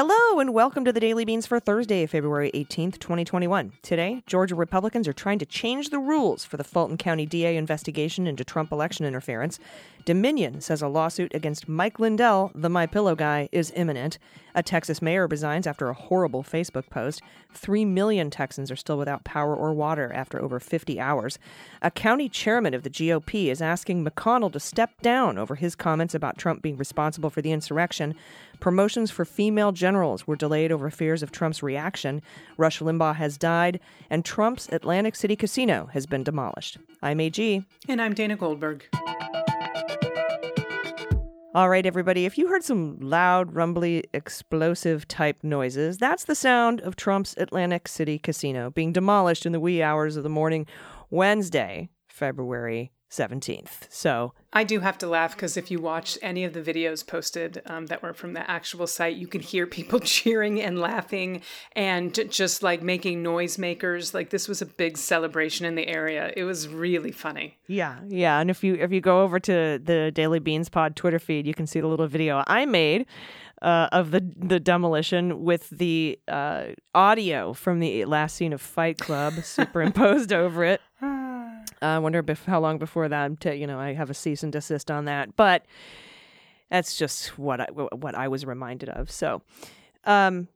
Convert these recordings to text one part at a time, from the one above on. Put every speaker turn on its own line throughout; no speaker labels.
Hello and welcome to the Daily Beans for Thursday, February 18th, 2021. Today, Georgia Republicans are trying to change the rules for the Fulton County DA investigation into Trump election interference. Dominion says a lawsuit against Mike Lindell, the My Pillow guy, is imminent. A Texas mayor resigns after a horrible Facebook post. Three million Texans are still without power or water after over 50 hours. A county chairman of the GOP is asking McConnell to step down over his comments about Trump being responsible for the insurrection. Promotions for female generals were delayed over fears of Trump's reaction. Rush Limbaugh has died, and Trump's Atlantic City casino has been demolished. I'm AG.
And I'm Dana Goldberg.
All right, everybody, if you heard some loud, rumbly, explosive type noises, that's the sound of Trump's Atlantic City casino being demolished in the wee hours of the morning, Wednesday, February 17th. So
I do have to laugh because if you watch any of the videos posted um, that were from the actual site, you can hear people cheering and laughing and just like making noisemakers. Like this was a big celebration in the area. It was really funny.
Yeah, yeah. And if you if you go over to the Daily Beans Pod Twitter feed, you can see the little video I made. Uh, of the the demolition with the uh, audio from the last scene of Fight Club superimposed over it. I wonder if, how long before that, to, you know, I have a cease and desist on that. But that's just what I what I was reminded of. So, um,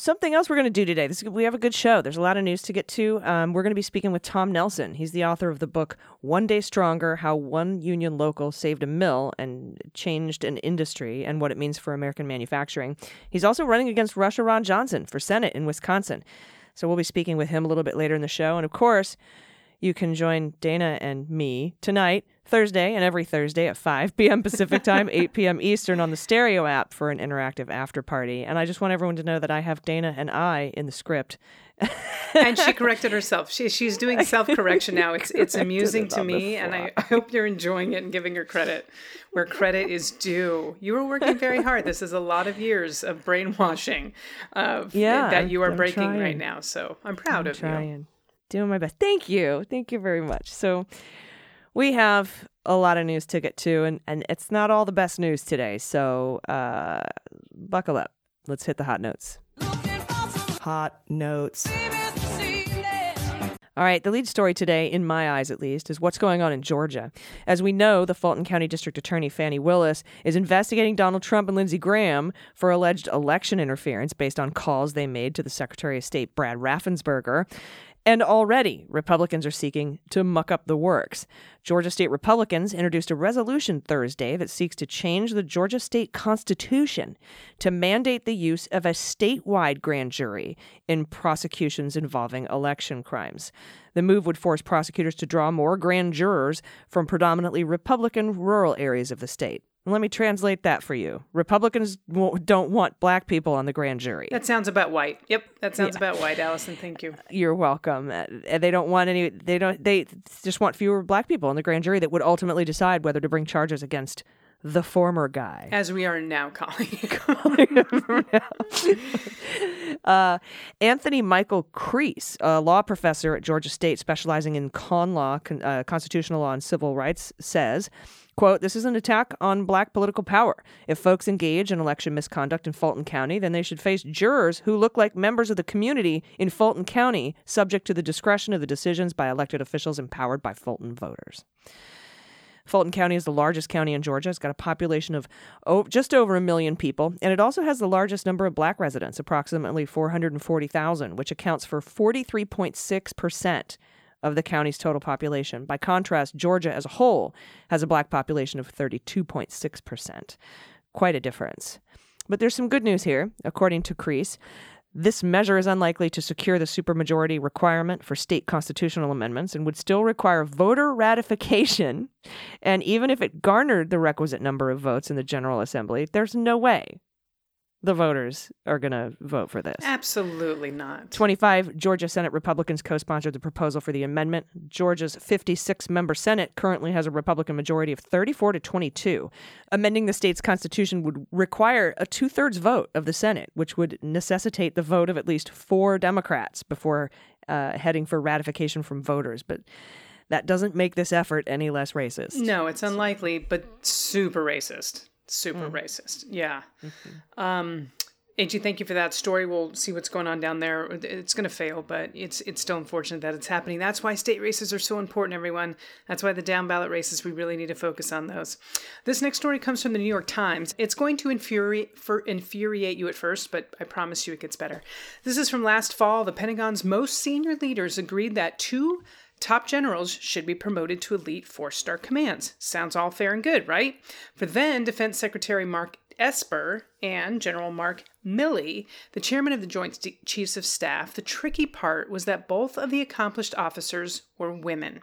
something else we're going to do today. This we have a good show. There's a lot of news to get to. Um, we're going to be speaking with Tom Nelson. He's the author of the book One Day Stronger: How One Union Local Saved a Mill and Changed an Industry and What It Means for American Manufacturing. He's also running against Russia Ron Johnson for Senate in Wisconsin. So we'll be speaking with him a little bit later in the show. And of course, you can join Dana and me tonight, Thursday, and every Thursday at 5 p.m. Pacific Time, 8 p.m. Eastern on the Stereo app for an interactive after party. And I just want everyone to know that I have Dana and I in the script.
and she corrected herself. She, she's doing self correction now. It's it's amusing to me, and I, I hope you're enjoying it and giving her credit where credit is due. You were working very hard. This is a lot of years of brainwashing of,
yeah,
that you are
I'm
breaking
trying.
right now. So I'm proud
I'm
of you.
Doing my best. Thank you. Thank you very much. So we have a lot of news to get to, and, and it's not all the best news today. So uh, buckle up. Let's hit the hot notes. Hot notes. All right, the lead story today, in my eyes at least, is what's going on in Georgia. As we know, the Fulton County District Attorney Fani Willis is investigating Donald Trump and Lindsey Graham for alleged election interference based on calls they made to the Secretary of State Brad Raffensperger. And already, Republicans are seeking to muck up the works. Georgia State Republicans introduced a resolution Thursday that seeks to change the Georgia State Constitution to mandate the use of a statewide grand jury in prosecutions involving election crimes. The move would force prosecutors to draw more grand jurors from predominantly Republican rural areas of the state. Let me translate that for you. Republicans don't want black people on the grand jury.
That sounds about white. Yep, that sounds about white, Allison. Thank you.
You're welcome. Uh, They don't want any. They don't. They just want fewer black people in the grand jury that would ultimately decide whether to bring charges against the former guy.
As we are now calling.
uh, Anthony Michael Kreis, a law professor at Georgia State specializing in con law, con, uh, constitutional law, and civil rights, says. Quote, this is an attack on black political power. If folks engage in election misconduct in Fulton County, then they should face jurors who look like members of the community in Fulton County, subject to the discretion of the decisions by elected officials empowered by Fulton voters. Fulton County is the largest county in Georgia. It's got a population of just over a million people, and it also has the largest number of black residents, approximately 440,000, which accounts for 43.6% of the county's total population. By contrast, Georgia as a whole has a black population of 32.6%. Quite a difference. But there's some good news here, according to Kreis. This measure is unlikely to secure the supermajority requirement for state constitutional amendments and would still require voter ratification. And even if it garnered the requisite number of votes in the General Assembly, there's no way the voters are going to vote for this.
Absolutely not.
25 Georgia Senate Republicans co sponsored the proposal for the amendment. Georgia's 56 member Senate currently has a Republican majority of 34 to 22. Amending the state's constitution would require a two thirds vote of the Senate, which would necessitate the vote of at least four Democrats before uh, heading for ratification from voters. But that doesn't make this effort any less racist.
No, it's unlikely, but super racist. Super racist. Yeah. Um, AG, thank you for that story. We'll see what's going on down there. It's going to fail, but it's it's still unfortunate that it's happening. That's why state races are so important, everyone. That's why the down ballot races, we really need to focus on those. This next story comes from the New York Times. It's going to infuriate, for, infuriate you at first, but I promise you it gets better. This is from last fall. The Pentagon's most senior leaders agreed that two Top generals should be promoted to elite four star commands. Sounds all fair and good, right? For then Defense Secretary Mark Esper and General Mark Milley, the chairman of the Joint Chiefs of Staff, the tricky part was that both of the accomplished officers were women.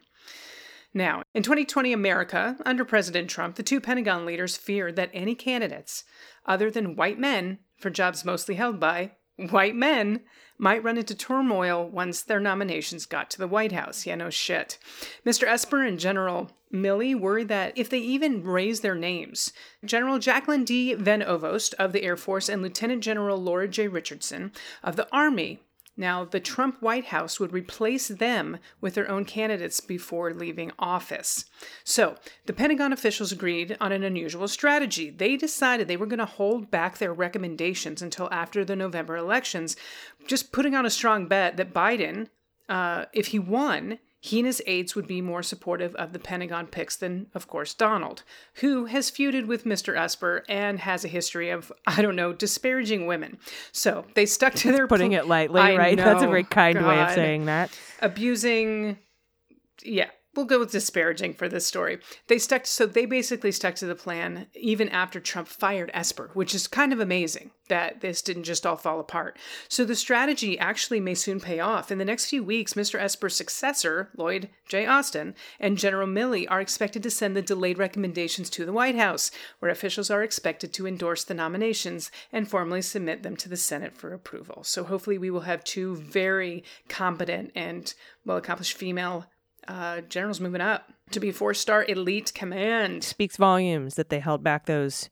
Now, in 2020 America, under President Trump, the two Pentagon leaders feared that any candidates other than white men for jobs mostly held by white men might run into turmoil once their nominations got to the White House. Yeah, no shit. Mr. Esper and General Milley worried that if they even raise their names, General Jacqueline D. Van Ovost of the Air Force and Lieutenant General Laura J. Richardson of the Army now, the Trump White House would replace them with their own candidates before leaving office. So, the Pentagon officials agreed on an unusual strategy. They decided they were going to hold back their recommendations until after the November elections, just putting on a strong bet that Biden, uh, if he won, he and his aides would be more supportive of the Pentagon picks than, of course, Donald, who has feuded with Mr. Esper and has a history of, I don't know, disparaging women. So they stuck to their
Putting
pl-
it lightly,
I
right? That's a very kind way of saying that.
abusing yeah we'll go with disparaging for this story. They stuck so they basically stuck to the plan even after trump fired esper which is kind of amazing that this didn't just all fall apart. So the strategy actually may soon pay off. In the next few weeks mr esper's successor lloyd j. Austin and general milley are expected to send the delayed recommendations to the white house where officials are expected to endorse the nominations and formally submit them to the senate for approval. So hopefully we will have two very competent and well accomplished female uh, generals moving up to be four star elite command.
Speaks volumes that they held back those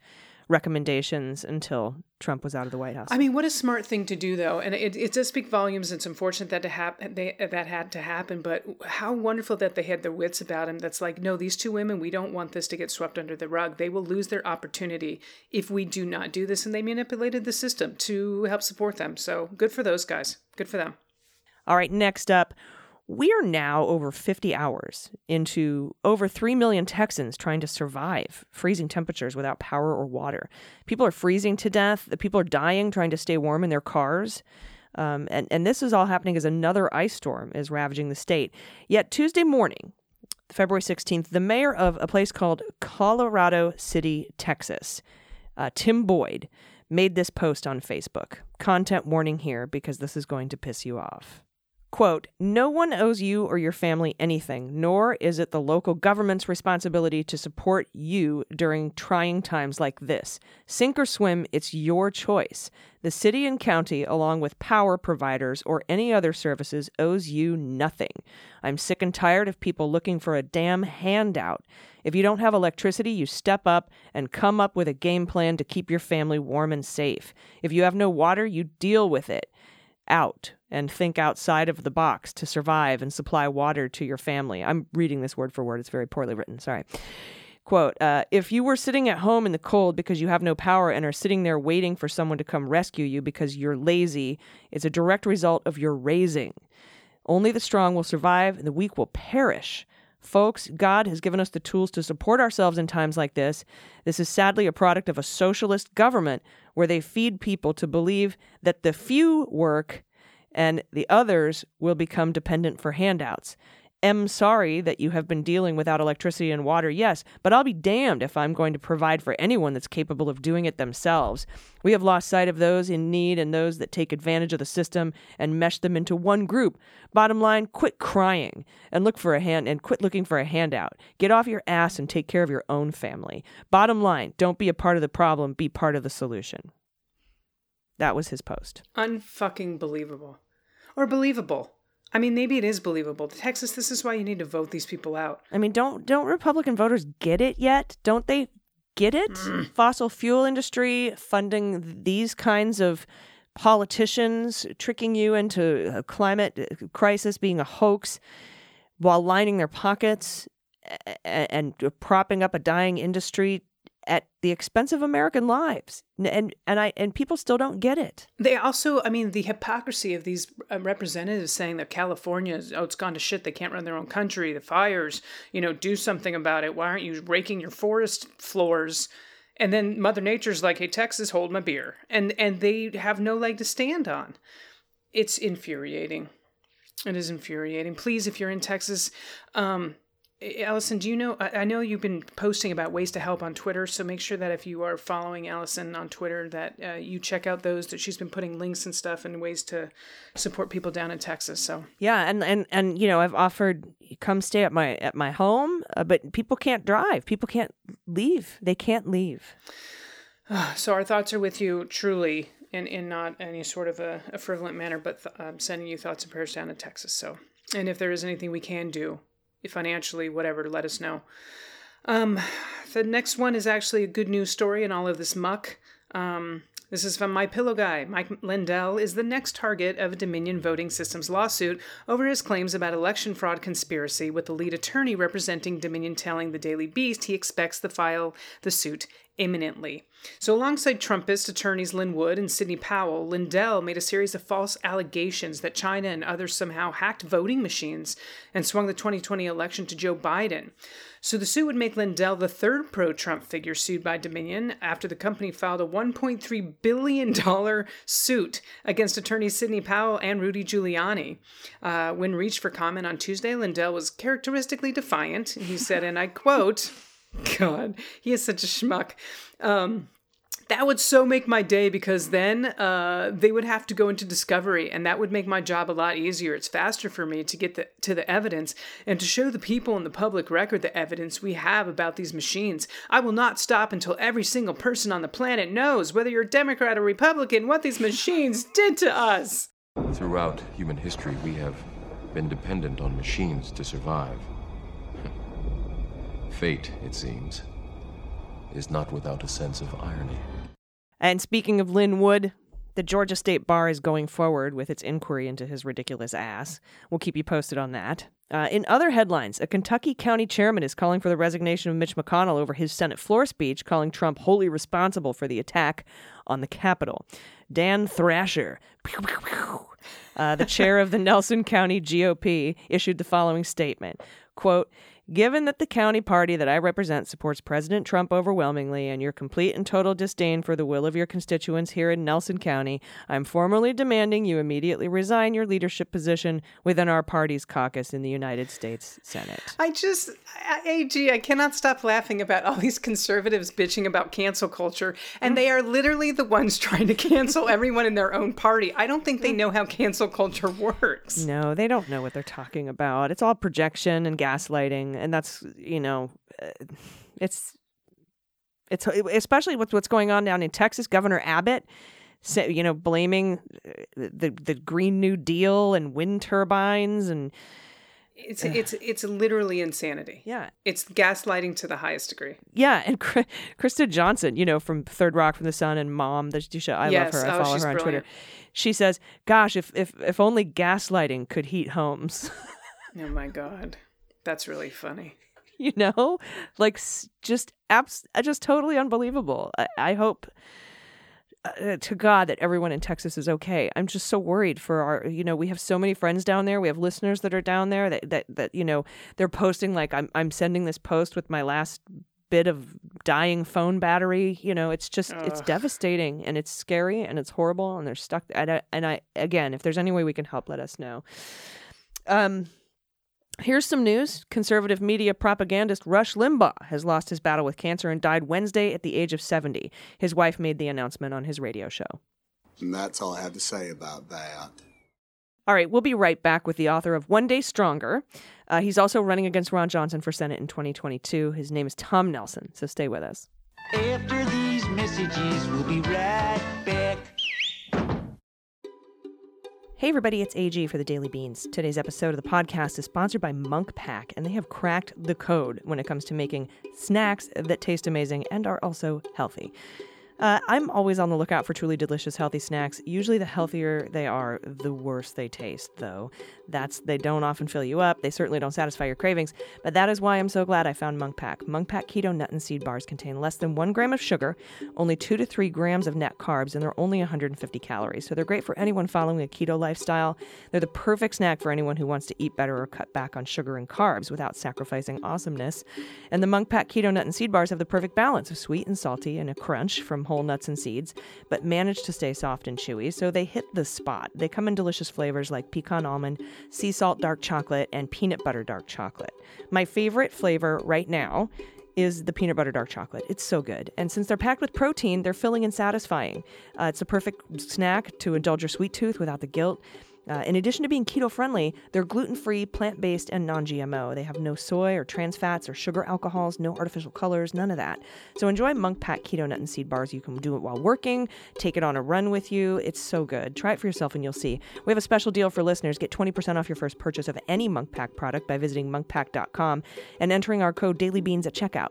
recommendations until Trump was out of the White House.
I mean, what a smart thing to do, though, and it, it does speak volumes. It's unfortunate that to hap- they, that had to happen, but how wonderful that they had their wits about him. That's like, no, these two women, we don't want this to get swept under the rug. They will lose their opportunity if we do not do this, and they manipulated the system to help support them. So good for those guys. Good for them.
All right, next up, we are now over 50 hours into over 3 million Texans trying to survive freezing temperatures without power or water. People are freezing to death. The people are dying trying to stay warm in their cars. Um, and, and this is all happening as another ice storm is ravaging the state. Yet Tuesday morning, February 16th, the mayor of a place called Colorado City, Texas, uh, Tim Boyd, made this post on Facebook. Content warning here because this is going to piss you off. Quote, no one owes you or your family anything, nor is it the local government's responsibility to support you during trying times like this. Sink or swim, it's your choice. The city and county, along with power providers or any other services, owes you nothing. I'm sick and tired of people looking for a damn handout. If you don't have electricity, you step up and come up with a game plan to keep your family warm and safe. If you have no water, you deal with it out and think outside of the box to survive and supply water to your family. I'm reading this word for word. It's very poorly written. Sorry. Quote uh, If you were sitting at home in the cold because you have no power and are sitting there waiting for someone to come rescue you because you're lazy, it's a direct result of your raising. Only the strong will survive and the weak will perish. Folks, God has given us the tools to support ourselves in times like this. This is sadly a product of a socialist government where they feed people to believe that the few work and the others will become dependent for handouts. I'm sorry that you have been dealing without electricity and water, yes, but I'll be damned if I'm going to provide for anyone that's capable of doing it themselves. We have lost sight of those in need and those that take advantage of the system and mesh them into one group. Bottom line, quit crying and look for a hand and quit looking for a handout. Get off your ass and take care of your own family. Bottom line, don't be a part of the problem, be part of the solution. That was his post.
Unfucking believable. Or believable. I mean, maybe it is believable. Texas, this is why you need to vote these people out.
I mean, don't don't Republican voters get it yet? Don't they get it? Fossil fuel industry funding these kinds of politicians, tricking you into a climate uh, crisis being a hoax, while lining their pockets and propping up a dying industry at the expense of American lives. And and I and people still don't get it.
They also, I mean, the hypocrisy of these uh, representatives saying that California is, oh, it's gone to shit. They can't run their own country. The fires, you know, do something about it. Why aren't you raking your forest floors? And then Mother Nature's like, hey, Texas, hold my beer. And, and they have no leg to stand on. It's infuriating. It is infuriating. Please, if you're in Texas, um, Allison, do you know? I know you've been posting about ways to help on Twitter, so make sure that if you are following Allison on Twitter, that uh, you check out those. That she's been putting links and stuff and ways to support people down in Texas. So
Yeah, and and and you know, I've offered come stay at my at my home, uh, but people can't drive. People can't leave. They can't leave.
So our thoughts are with you, truly, in, in not any sort of a, a frivolent manner, but th- um, sending you thoughts and prayers down in Texas. So, and if there is anything we can do, financially, whatever, let us know. Um, the next one is actually a good news story in all of this muck. Um, this is from My Pillow Guy. Mike Lindell is the next target of a Dominion Voting Systems lawsuit over his claims about election fraud conspiracy, with the lead attorney representing Dominion telling the Daily Beast he expects to file the suit imminently. So, alongside Trumpist attorneys Lin Wood and Sidney Powell, Lindell made a series of false allegations that China and others somehow hacked voting machines and swung the 2020 election to Joe Biden. So, the suit would make Lindell the third pro Trump figure sued by Dominion after the company filed a $1.3 billion suit against attorneys Sidney Powell and Rudy Giuliani. Uh, when reached for comment on Tuesday, Lindell was characteristically defiant. He said, and I quote, God, he is such a schmuck. Um, that would so make my day because then uh, they would have to go into discovery, and that would make my job a lot easier. It's faster for me to get the, to the evidence and to show the people in the public record the evidence we have about these machines. I will not stop until every single person on the planet knows, whether you're Democrat or Republican, what these machines did to us.
Throughout human history, we have been dependent on machines to survive. Fate, it seems, is not without a sense of irony.
And speaking of Lin Wood, the Georgia State Bar is going forward with its inquiry into his ridiculous ass. We'll keep you posted on that. Uh, in other headlines, a Kentucky county chairman is calling for the resignation of Mitch McConnell over his Senate floor speech, calling Trump wholly responsible for the attack on the Capitol. Dan Thrasher, uh, the chair of the Nelson County GOP, issued the following statement quote, Given that the county party that I represent supports President Trump overwhelmingly and your complete and total disdain for the will of your constituents here in Nelson County, I'm formally demanding you immediately resign your leadership position within our party's caucus in the United States Senate.
I just, AG, I cannot stop laughing about all these conservatives bitching about cancel culture, and they are literally the ones trying to cancel everyone in their own party. I don't think they know how cancel culture works.
No, they don't know what they're talking about. It's all projection and gaslighting, and that's you know, uh, it's it's especially with what's going on down in Texas. Governor Abbott, you know, blaming uh, the the Green New Deal and wind turbines, and
It's it's it's literally insanity.
yeah,
It's gaslighting to the highest degree.
yeah, and Kr- Kristen Johnston, you know, from Third Rock from the Sun and Mom, the show. I
Yes.
love her. I
Oh,
follow her on
brilliant.
Twitter. She says, "Gosh, if if if only gaslighting could heat homes."
Oh my god, that's really funny.
you know? Like just abs- uh, just totally unbelievable. I, I hope uh, to god that everyone in texas is okay. I'm just so worried for our you know we have so many friends down there. We have listeners that are down there that that, that you know they're posting like i'm i'm sending this post with my last bit of dying phone battery. You know it's just it's devastating and it's scary and it's horrible and they're stuck and I, and I again if there's any way we can help let us know. Um Here's some news. Conservative media propagandist Rush Limbaugh has lost his battle with cancer and died Wednesday at the age of 70. His wife made the announcement on his radio show.
And that's all I have to say about that.
All right, we'll be right back with the author of One Day Stronger. Uh, he's also running against Ron Johnson for Senate in 2022. His name is Tom Nelson, so stay with us.
After these messages, we'll be right back.
Hey everybody, it's AG for the Daily Beans. Today's episode of the podcast is sponsored by Munk Pack, and they have cracked the code when it comes to making snacks that taste amazing and are also healthy. Uh, I'm always on the lookout for truly delicious, healthy snacks. Usually, the healthier they are, the worse they taste. Though that's they don't often fill you up. They certainly don't satisfy your cravings. But that is why I'm so glad I found Munk Pack. Munk Pack keto nut and seed bars contain less than one gram of sugar, only two to three grams of net carbs, and they're only 150 calories. So they're great for anyone following a keto lifestyle. They're the perfect snack for anyone who wants to eat better or cut back on sugar and carbs without sacrificing awesomeness. And the Munk Pack keto nut and seed bars have the perfect balance of sweet and salty and a crunch from whole nuts and seeds, but manage to stay soft and chewy, so they hit the spot. They come in delicious flavors like pecan almond, sea salt dark chocolate, and peanut butter dark chocolate. My favorite flavor right now is the peanut butter dark chocolate. It's so good. And since they're packed with protein, they're filling and satisfying. Uh, it's a perfect snack to indulge your sweet tooth without the guilt. Uh, in addition to being keto friendly, they're gluten free, plant based, and non GMO. They have no soy or trans fats or sugar alcohols, no artificial colors, none of that. So enjoy Munk Pack Keto Nut and Seed Bars. You can do it while working, take it on a run with you. It's so good. Try it for yourself and you'll see. We have a special deal for listeners. Get 20% off your first purchase of any Munk Pack product by visiting munkpack.com and entering our code DailyBeans at checkout.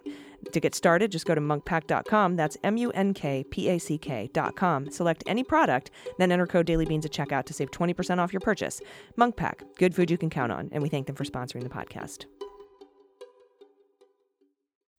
To get started, just go to munkpack.com. That's M U N K P A C K.com. Select any product, then enter code dailybeans at checkout to save 20% off your purchase. Munk Pack, good food you can count on, and we thank them for sponsoring the podcast.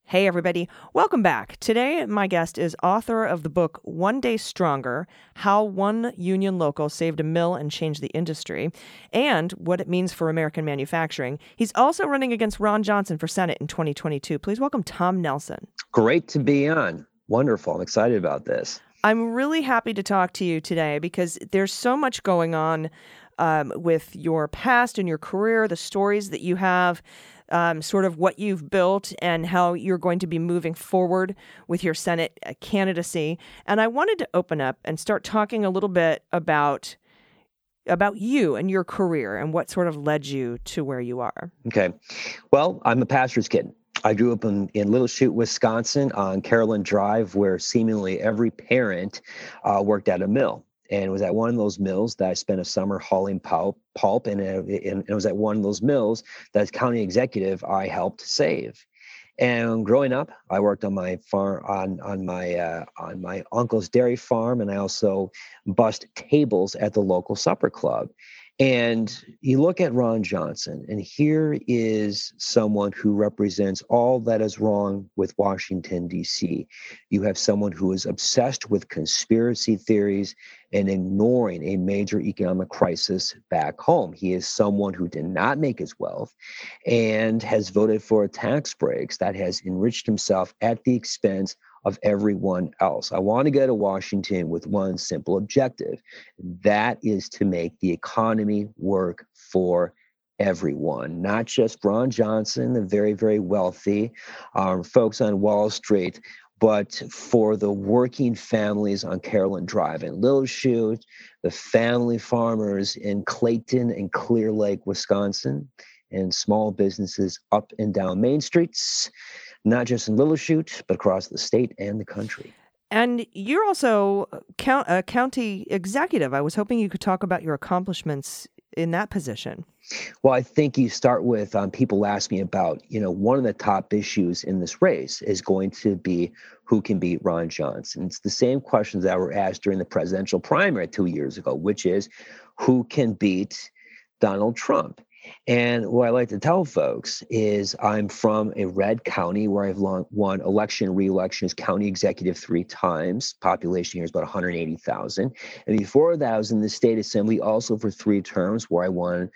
Hey, everybody. Welcome back. Today, my guest is author of the book One Day Stronger How One Union Local Saved a Mill and Changed the Industry, and what it means for American manufacturing. He's also running against Ron Johnson for Senate in 2022. Please welcome Tom Nelson.
Great to be on. Wonderful. I'm excited about this.
I'm really happy to talk to you today because there's so much going on um, with your past and your career, the stories that you have um, sort of what you've built and how you're going to be moving forward with your Senate uh, candidacy. And I wanted to open up and start talking a little bit about about you and your career and what sort of led you to where you are.
Okay. Well, I'm a pastor's kid. I grew up in, in Little Chute, Wisconsin on Carolyn Drive, where seemingly every parent uh, worked at a mill and it was at one of those mills that I spent a summer hauling pulp, pulp and, it, and it was at one of those mills that as county executive I helped save. And growing up, I worked on my farm on on my uh, on my uncle's dairy farm, and I also bust tables at the local supper club. And you look at Ron Johnson, and here is someone who represents all that is wrong with Washington, D.C. You have someone who is obsessed with conspiracy theories and ignoring a major economic crisis back home. He is someone who did not make his wealth and has voted for tax breaks that has enriched himself at the expense of everyone else. I want to go to Washington with one simple objective that is to make the economy work for everyone, not just Ron Johnson, the very, very wealthy, um, folks on Wall Street, but for the working families on Carolyn Drive and Little Chute, the family farmers in Clayton and Clear Lake, Wisconsin, and small businesses up and down Main Streets not just in Little Chute, but across the state and the country.
And you're also count, a county executive. I was hoping you could talk about your accomplishments in that position.
Well, I think you start with um, people ask me about, you know, one of the top issues in this race is going to be who can beat Ron Johnson. It's the same questions that were asked during the presidential primary two years ago, which is who can beat Donald Trump? And what I like to tell folks is I'm from a red county where I've won election, re-election as county executive three times. Population here is about 180,000. And before that, I was in the state assembly also for three terms where I won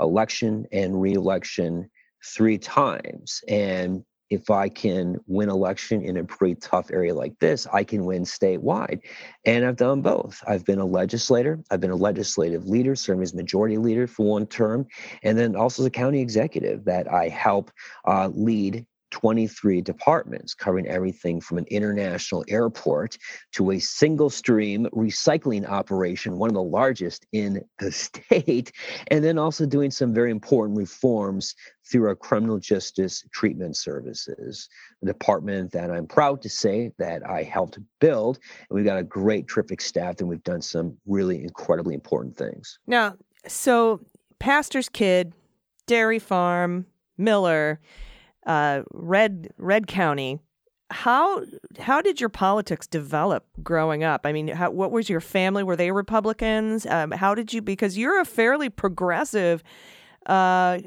election and re-election three times. And if I can win election in a pretty tough area like this, I can win statewide. And I've done both. I've been a legislator, I've been a legislative leader, serving as majority leader for one term, and then also as a county executive that I help uh, lead 23 departments covering everything from an international airport to a single stream recycling operation, one of the largest in the state, and then also doing some very important reforms through our criminal justice treatment services, a department that I'm proud to say that I helped build. And we've got a great, terrific staff, and we've done some really incredibly important things.
Now, so pastor's kid, dairy farm, Miller, uh, Red Red County. How how did your politics develop growing up? I mean, how, what was your family? Were they Republicans? Um, how did you? Because you're a fairly progressive uh,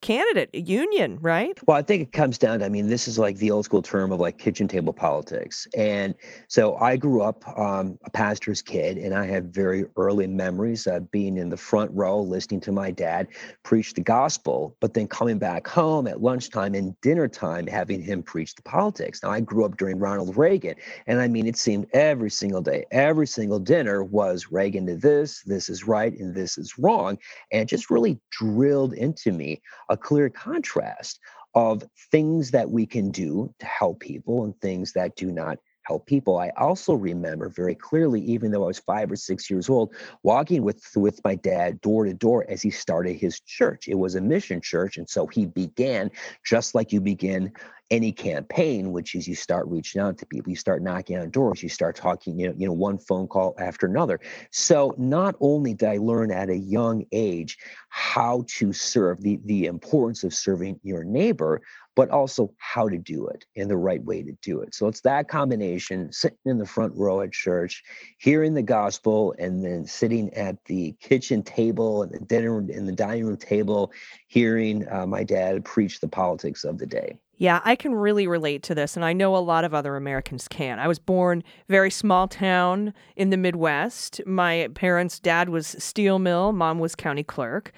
candidate union, right?
Well, I think it comes down to, I mean, this is like the old school term of like kitchen table politics. And so I grew up um, a pastor's kid, and I have very early memories of being in the front row, listening to my dad preach the gospel, but then coming back home at lunchtime and dinner time, having him preach the politics. Now, I grew up during Ronald Reagan, and I mean, it seemed every single day, every single dinner was Reagan to this, this is right, and this is wrong. And just really drilled into me a clear contrast of things that we can do to help people and things that do not help people. I also remember very clearly, even though I was five or six years old, walking with with my dad door to door as he started his church. It was a mission church, and so he began just like you begin any campaign, which is you start reaching out to people, you start knocking on doors, you start talking, you know, you know, one phone call after another. So not only did I learn at a young age how to serve, the the importance of serving your neighbor, but also how to do it and the right way to do it. So it's that combination sitting in the front row at church, hearing the gospel, and then sitting at the kitchen table and the dinner and the dining room table, hearing uh, my dad preach the politics of the day.
Yeah, I can really relate to this, and I know a lot of other Americans can. I was born very small town in the Midwest. My parents' dad was steel mill, mom was county clerk.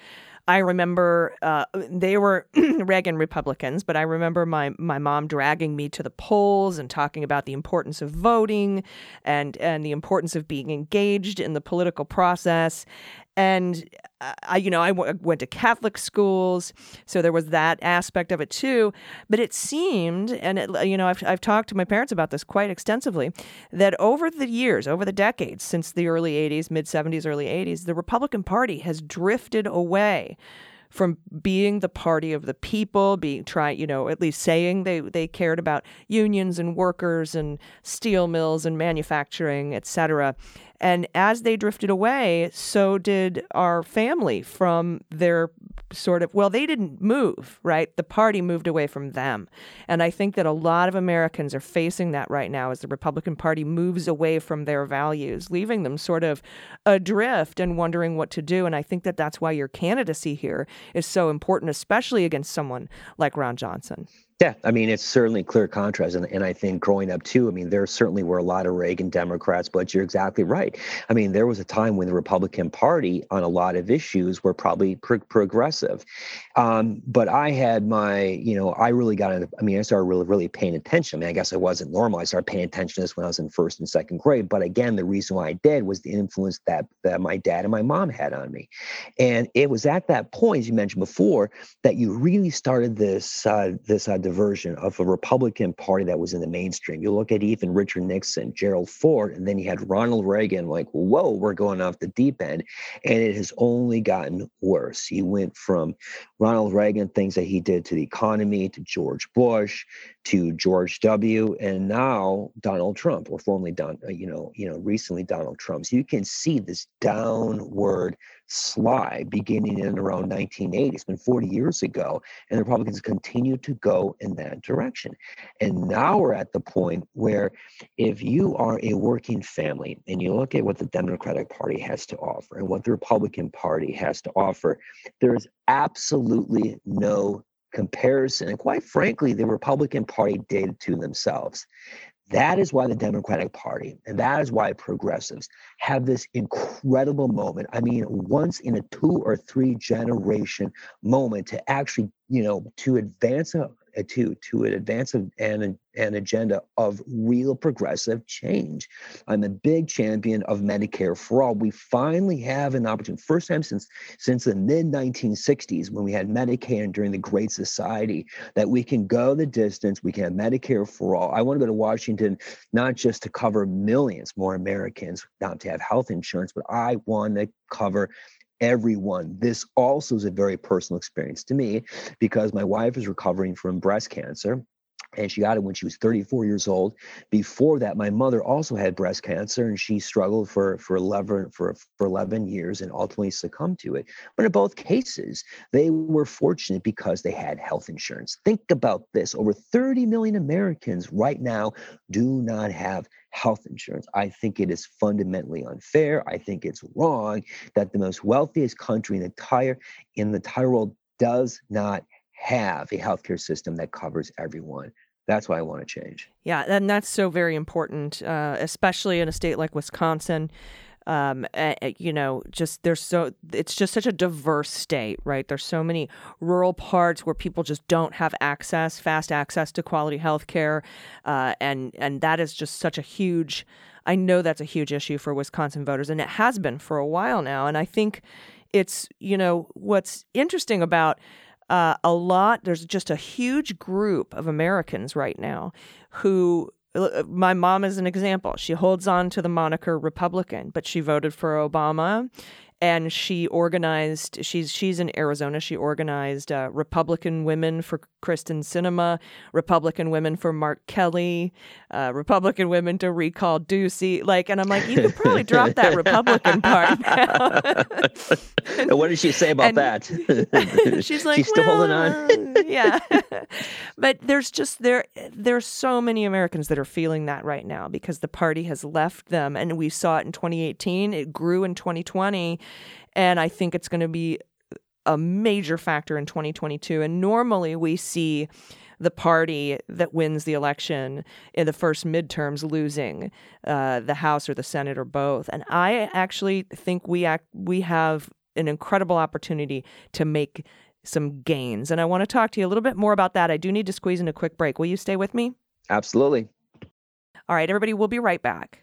I remember uh, they were Reagan Republicans, but I remember my my mom dragging me to the polls and talking about the importance of voting and and the importance of being engaged in the political process and I, you know, I w- went to Catholic schools, so there was that aspect of it too. But it seemed, and it, you know, I've I've talked to my parents about this quite extensively, that over the years, over the decades since the early '80s, mid '70s, early '80s, the Republican Party has drifted away from being the party of the people, being try, you know, at least saying they they cared about unions and workers and steel mills and manufacturing, et cetera, and as they drifted away, so did our family from their sort of, well, they didn't move, right? The party moved away from them. And I think that a lot of Americans are facing that right now as the Republican Party moves away from their values, leaving them sort of adrift and wondering what to do. And I think that that's why your candidacy here is so important, especially against someone like Ron Johnson.
Yeah, I mean, it's certainly clear contrast. And, and I think growing up too, I mean, there certainly were a lot of Reagan Democrats, but you're exactly right. I mean, there was a time when the Republican Party on a lot of issues were probably pro- progressive. Um, but I had my, you know, I really got into, I mean, I started really, really paying attention. I mean, I guess I wasn't normal. I started paying attention to this when I was in first and second grade. But again, the reason why I did was the influence that, that my dad and my mom had on me. And it was at that point, as you mentioned before, that you really started this, uh, this uh, version of a Republican Party that was in the mainstream. You look at even Richard Nixon, Gerald Ford, and then you had Ronald Reagan, like, whoa, we're going off the deep end. And it has only gotten worse. He went from Ronald Reagan, things that he did to the economy, to George Bush, to George W, and now Donald Trump, or formerly Don, uh, you know, you know, recently Donald Trump. So you can see this downward slide beginning in around 1980. It's been 40 years ago, and the Republicans continue to go in that direction. And now we're at the point where if you are a working family and you look at what the Democratic Party has to offer and what the Republican Party has to offer, there's absolutely no comparison. And quite frankly, the Republican Party did to themselves. That is why the Democratic Party and that is why progressives have this incredible moment. I mean, once in a two or three generation moment to actually, you know, to advance a uh, to an advance an, an an agenda of real progressive change. I'm a big champion of Medicare for all. We finally have an opportunity, first time since since the mid 1960s when we had Medicaid during the Great Society, that we can go the distance. We can have Medicare for all. I want to go to Washington not just to cover millions more Americans, not to have health insurance, but I want to cover everyone. This also is a very personal experience to me because my wife is recovering from breast cancer and she got it when she was 34 years old. Before that, my mother also had breast cancer, and she struggled for for 11 for for 11 years and ultimately succumbed to it. But in both cases, they were fortunate because they had health insurance. Think about this: over 30 million Americans right now do not have health insurance. I think it is fundamentally unfair. I think it's wrong that the most wealthiest country in the entire in the entire world does not have a healthcare system that covers everyone. That's why I want to change.
Yeah, and that's so very important, uh, especially in a state like Wisconsin. Um, uh, you know, just there's so it's just such a diverse state, right? There's so many rural parts where people just don't have access, fast access to quality health care, uh, and and that is just such a huge. I know that's a huge issue for Wisconsin voters, and it has been for a while now. And I think it's you know what's interesting about uh, a lot, there's just a huge group of Americans right now who, uh, my mom is an example. She holds on to the moniker Republican, but she voted for Obama and she organized she's she's in Arizona she organized uh, Republican women for Kyrsten Sinema Republican women for Mark Kelly uh, Republican women to recall Ducey like and I'm like you could probably drop that Republican part now.
and what did she say about
And
that?
she's like
she's still holding on.
yeah but there's just there there's so many Americans that are feeling that right now because the party has left them and we saw it in 2018 it grew in 2020 and I think it's going to be a major factor in 2022 and normally we see the party that wins the election in the first midterms losing uh, the House or the Senate or both. And I actually think we act we have an incredible opportunity to make some gains. And I want to talk to you a little bit more about that. I do need to squeeze in a quick break. Will you stay with me?
Absolutely.
All right, everybody, we'll be right back.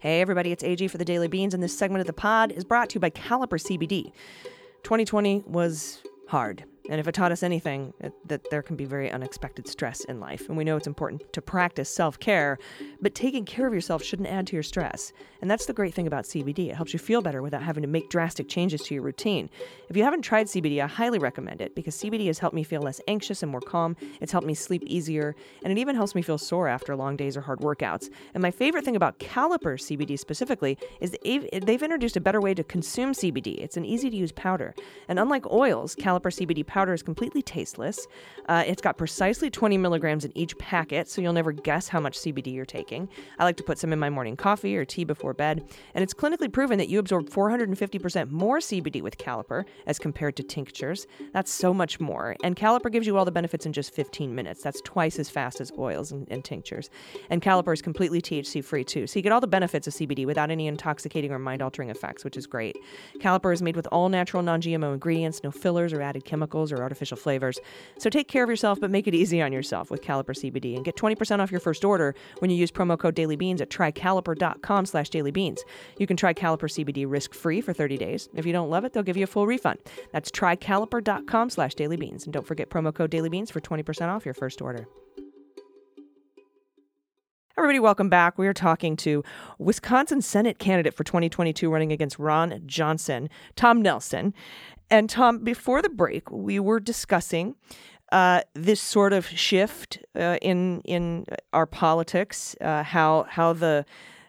Hey, everybody, it's AG for the Daily Beans, and this segment of the pod is brought to you by Caliper CBD. 2020 was hard, and if it taught us anything, it, that there can be very unexpected stress in life. And we know it's important to practice self care, but taking care of yourself shouldn't add to your stress. And that's the great thing about CBD. It helps you feel better without having to make drastic changes to your routine. If you haven't tried CBD, I highly recommend it because CBD has helped me feel less anxious and more calm. It's helped me sleep easier, and it even helps me feel sore after long days or hard workouts. And my favorite thing about Caliper CBD specifically is they've- introduced a better way to consume CBD. It's an easy to use powder. And unlike oils, Caliper CBD powder is completely tasteless. Uh, it's got precisely 20 milligrams in each packet, so you'll never guess how much CBD you're taking. I like to put some in my morning coffee or tea before bed, and it's clinically proven that you absorb 450% more CBD with Caliper as compared to tinctures. That's so much more. And Caliper gives you all the benefits in just 15 minutes. That's twice as fast as oils and, and tinctures. And Caliper is completely THC free too, so you get all the benefits of CBD without any intoxicating or mind altering effects, which is great. Caliper is made with all natural non GMO ingredients, no fillers or added chemicals or artificial flavors. So take care of yourself, but make it easy on yourself with Caliper CBD and get 20% off your first order when you use promo code dailybeans at trycaliper.com slash dailybeans. You can try Caliper CBD risk-free for 30 days. If you don't love it, they'll give you a full refund. That's trycaliper.com slash dailybeans. And don't forget promo code dailybeans for 20% off your first order. Everybody, welcome back. We are talking to Wisconsin Senate candidate for 2022 running against Ron Johnson, Tom Nelson. And Tom, before the break, we were discussing uh, this sort of shift uh, in in our politics, uh, how how the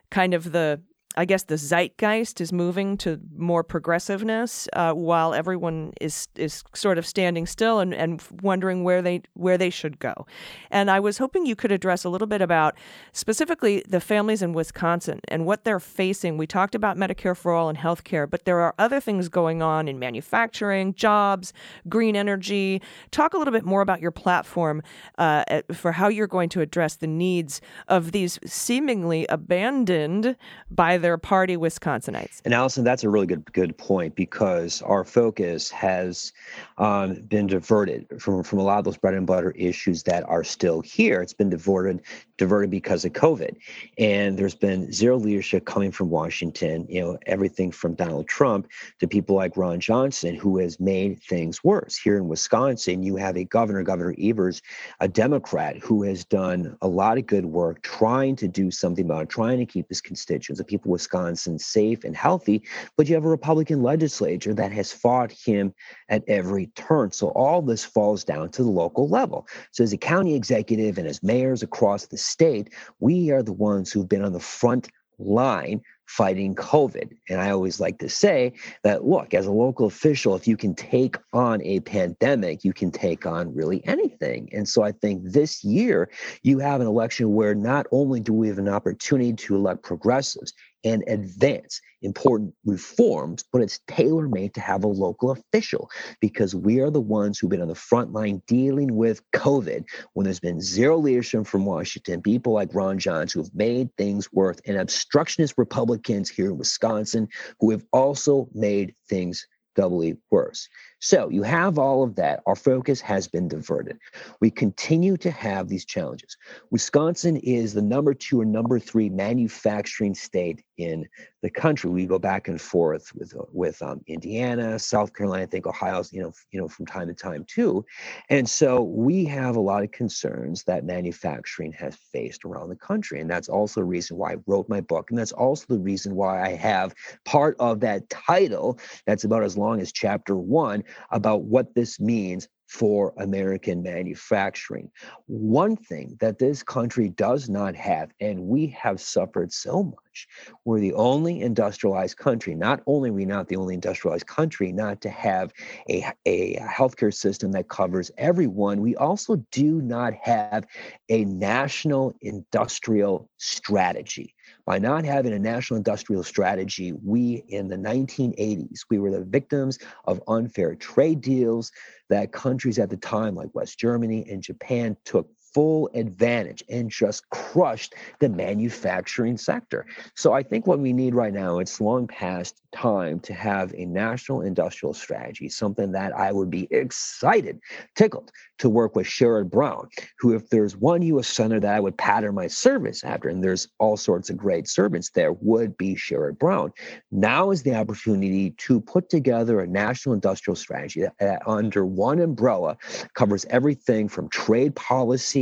kind of the I guess the zeitgeist is moving to more progressiveness, uh, while everyone is is sort of standing still and, and wondering where they where they should go. And I was hoping you could address a little bit about specifically the families in Wisconsin and what they're facing. We talked about Medicare for all and healthcare, but there are other things going on in manufacturing, jobs, green energy. Talk a little bit more about your platform uh, for how you're going to address the needs of these seemingly abandoned by they're party Wisconsinites.
And Allison, that's a really good good point because our focus has um, been diverted from from a lot of those bread and butter issues that are still here. It's been diverted diverted because of COVID, and there's been zero leadership coming from Washington. You know, everything from Donald Trump to people like Ron Johnson, who has made things worse. Here in Wisconsin, you have a governor, Governor Evers, a Democrat, who has done a lot of good work trying to do something about it, trying to keep his constituents, the people of Wisconsin, safe and healthy. But you have a Republican legislature that has fought him at every turn. So all this falls down to the local level. So as a county executive and as mayors across the state, we are the ones who've been on the front line fighting COVID. And I always like to say that, look, as a local official, if you can take on a pandemic, you can take on really anything. And so I think this year you have an election where not only do we have an opportunity to elect progressives, and advance important reforms, but it's tailor made to have a local official because we are the ones who've been on the front line dealing with COVID when there's been zero leadership from Washington, people like Ron Johns who have made things worse, and obstructionist Republicans here in Wisconsin who have also made things doubly worse. So you have all of that. Our focus has been diverted. We continue to have these challenges. Wisconsin is the number two or number three manufacturing state in the country. We go back and forth with with um, Indiana, South Carolina. I think Ohio's you know you know from time to time too, and so we have a lot of concerns that manufacturing has faced around the country, and that's also the reason why I wrote my book, and that's also the reason why I have part of that title that's about as long as chapter one about what this means for American manufacturing. One thing that this country does not have, and we have suffered so much, we're the only industrialized country, not only are we not the only industrialized country not to have a, a healthcare system that covers everyone, we also do not have a national industrial strategy by not having a national industrial strategy, we in the 1980s, we were the victims of unfair trade deals that countries at the time, like West Germany and Japan, took full advantage and just crushed the manufacturing sector. So I think what we need right now, it's long past time to have a national industrial strategy, something that I would be excited, tickled to work with Sherrod Brown, who, if there's one U.S. senator that I would pattern my service after, and there's all sorts of great servants there, would be Sherrod Brown. Now is the opportunity to put together a national industrial strategy that, that under one umbrella covers everything from trade policy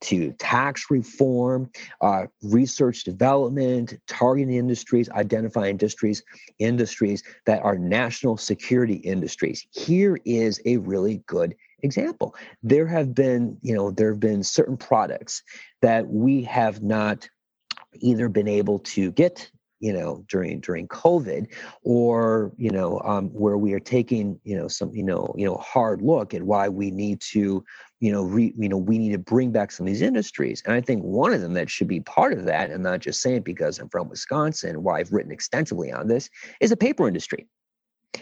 to tax reform, uh, research development, targeting industries, identifying industries, industries that are national security industries. Here is a really good example. There have been, you know, there have been certain products that we have not either been able to get you know during during covid or you know um, where we are taking you know some you know you know hard look at why we need to you know re, you know we need to bring back some of these industries. And i think one of them that should be part of that and not just saying because i'm from wisconsin why i've written extensively on this is the paper industry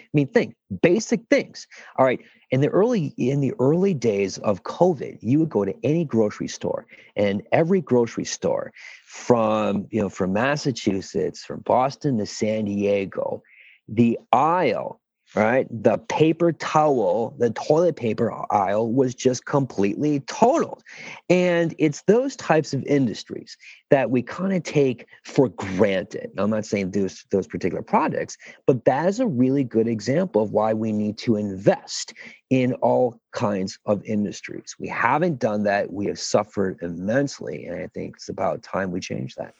I mean, think basic things. All right. In the early in the early days of COVID, you would go to any grocery store, and every grocery store, from you know from Massachusetts, from Boston to San Diego, the aisle right? The paper towel, the toilet paper aisle was just completely totaled. And it's those types of industries that we kind of take for granted. I'm not saying those, those particular products, but that is a really good example of why we need to invest in all kinds of industries. We haven't done that. We have suffered immensely. And I think it's about time we change that.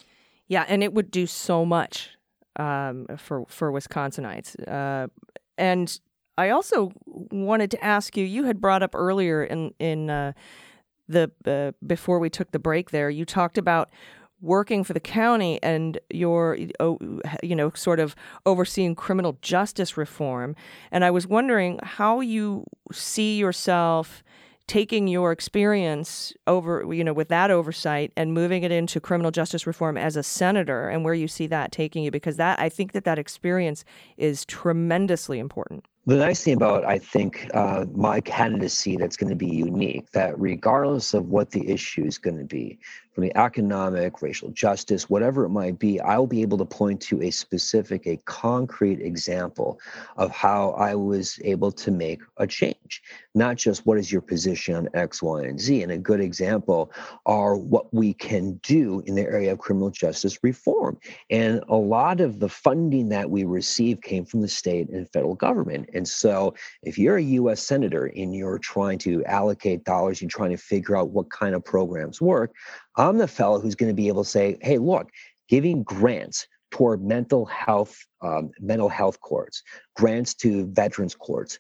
Yeah, and it would do so much um, for for Wisconsinites. Uh, and I also wanted to ask you. You had brought up earlier in in uh, the uh, before we took the break. There, you talked about working for the county and your oh, you know sort of overseeing criminal justice reform and i was wondering how you see yourself taking your experience over you know with that oversight and moving it into criminal justice reform as a senator and where you see that taking you because that I think that that experience is tremendously important.
The nice thing about, I think, uh, my candidacy that's going to be unique, that regardless of what the issue is going to be, from the economic, racial justice, whatever it might be, I'll be able to point to a specific, a concrete example of how I was able to make a change. Not just what is your position on X, Y, and Z. And a good example are what we can do in the area of criminal justice reform. And a lot of the funding that we receive came from the state and federal government. And so if you're a US senator and you're trying to allocate dollars, you're trying to figure out what kind of programs work, I'm the fellow who's going to be able to say, hey, look, giving grants toward mental health, um, mental health courts, grants to veterans courts,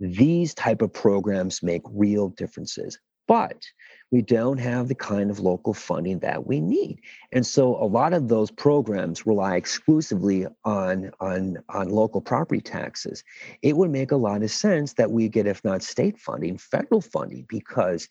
these type of programs make real differences. But we don't have the kind of local funding that we need. And so a lot of those programs rely exclusively on, on, on local property taxes. It would make a lot of sense that we get, if not state funding, federal funding, because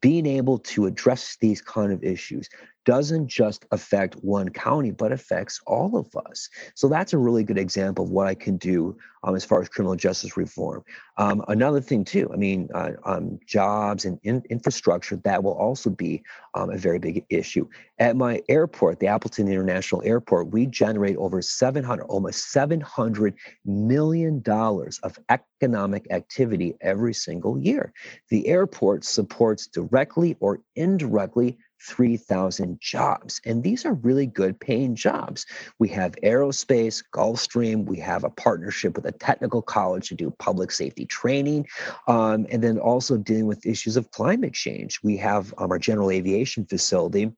being able to address these kind of issues doesn't just affect one county, but affects all of us. So that's a really good example of what I can do um, as far as criminal justice reform. Um, another thing, too, I mean, uh, um, jobs and in- infrastructure, that will also be um, a very big issue. At my airport, the Appleton International Airport, we generate over 700, almost 700 million dollars of economic activity every single year. The airport supports directly or indirectly 3,000 jobs. And these are really good paying jobs. We have aerospace, Gulfstream, we have a partnership with a technical college to do public safety training, um, and then also dealing with issues of climate change. We have um, our general aviation facility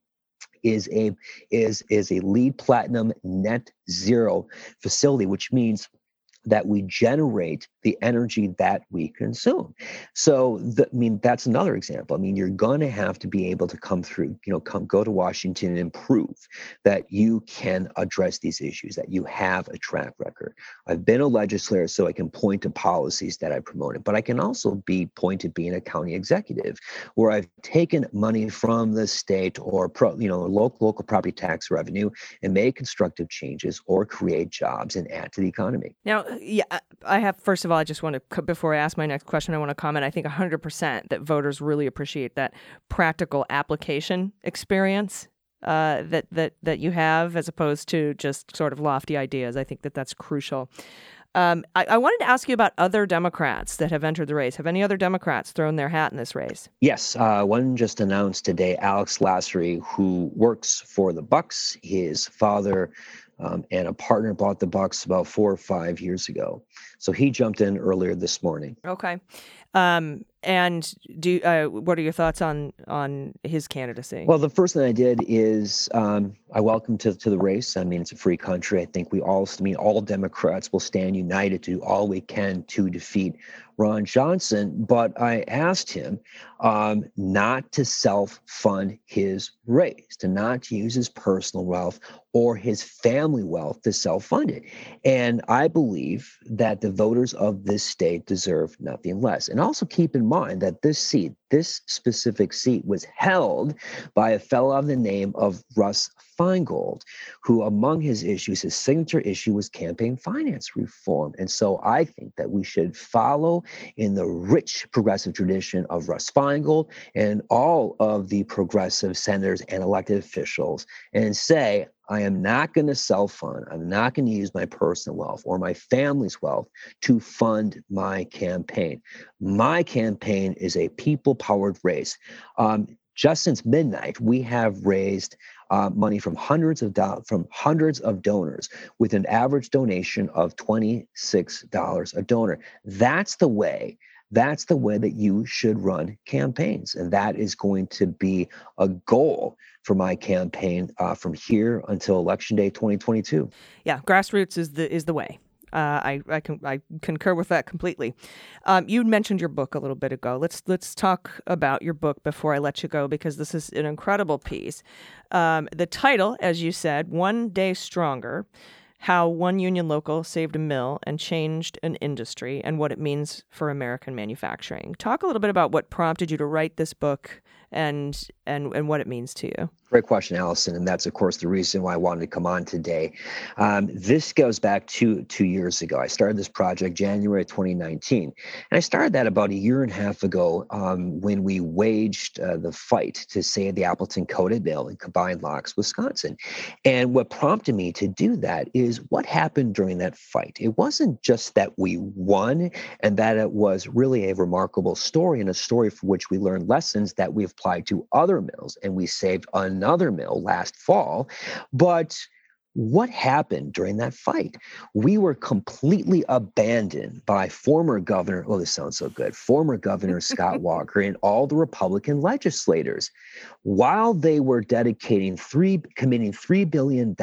is a is is a LEED platinum net zero facility which means that we generate the energy that we consume. So, the, I mean, that's another example. I mean, you're going to have to be able to come through, you know, come go to Washington and prove that you can address these issues, that you have a track record. I've been a legislator, so I can point to policies that I promoted, but I can also be point to being a county executive, where I've taken money from the state or pro, you know local local property tax revenue and made constructive changes or create jobs and add to the economy.
Now, yeah, I have, first of all, I just want to, before I ask my next question, I want to comment. I think 100% that voters really appreciate that practical application experience uh, that, that, that you have as opposed to just sort of lofty ideas. I think that that's crucial. Um, I, I, wanted to ask you about other Democrats that have entered the race. Have any other Democrats thrown their hat in this race?
Yes, uh, one just announced today. Alex Lasry, who works for the Bucks, his father um, and a partner bought the Bucks about four or five years ago. So he jumped in earlier this morning.
Okay. Um, and do uh, what are your thoughts on on his candidacy?
Well, the first thing I did is um, I welcome to to the race. I mean, it's a free country. I think we all, I mean, all Democrats will stand united to do all we can to defeat Ron Johnson. But I asked him um, not to self fund his race, to not use his personal wealth or his family wealth to self fund it. And I believe that the voters of this state deserve nothing less. And also keep in mind that this seat, this specific seat, was held by a fellow of the name of Russ Feingold, who, among his issues, his signature issue was campaign finance reform. And so I think that we should follow in the rich progressive tradition of Russ Feingold and all of the progressive senators and elected officials and say, I am not going to self fund. I'm not going to use my personal wealth or my family's wealth to fund my campaign. My campaign is a people powered race. Um, just since midnight, we have raised uh, money from hundreds of do- from hundreds of donors with an average donation of twenty six dollars a donor. That's the way that's the way that you should run campaigns. And that is going to be a goal for my campaign uh, from here until election day 2022.
Yeah, grassroots is the is the way. Uh, I I, can, I concur with that completely. Um, you mentioned your book a little bit ago. Let's let's talk about your book before I let you go because this is an incredible piece. Um, the title, as you said, "One Day Stronger." how one union local saved a mill and changed an industry and what it means for American manufacturing. Talk a little bit about what prompted you to write this book and and and what it means to you.
Great question, Allison, and that's of course the reason why I wanted to come on today. Um, this goes back to two years ago. I started this project January 2019, and I started that about a year and a half ago um, when we waged uh, the fight to save the Appleton coated mill in Combined Locks, Wisconsin. And what prompted me to do that is what happened during that fight. It wasn't just that we won and that it was really a remarkable story and a story for which we learned lessons that we applied to other mills, and we saved another mill last fall. But what happened during that fight? We were completely abandoned by former governor, oh, this sounds so good, former Governor Scott Walker and all the Republican legislators. While they were dedicating three, committing $3 billion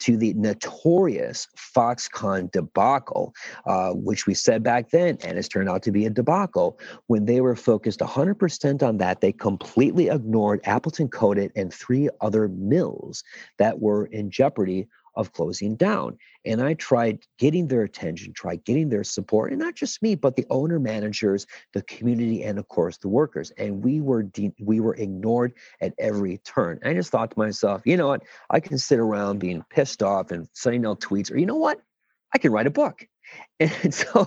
to the notorious Foxconn debacle, uh, which we said back then, and has turned out to be a debacle. When they were focused 100% on that, they completely ignored Appleton Coated and three other mills that were in jeopardy of closing down. And I tried getting their attention, tried getting their support, and not just me, but the owner managers, the community, and of course the workers. And we were de- we were ignored at every turn. I just thought to myself, you know what? I can sit around being pissed off and sending out tweets, or you know what? I can write a book. And so,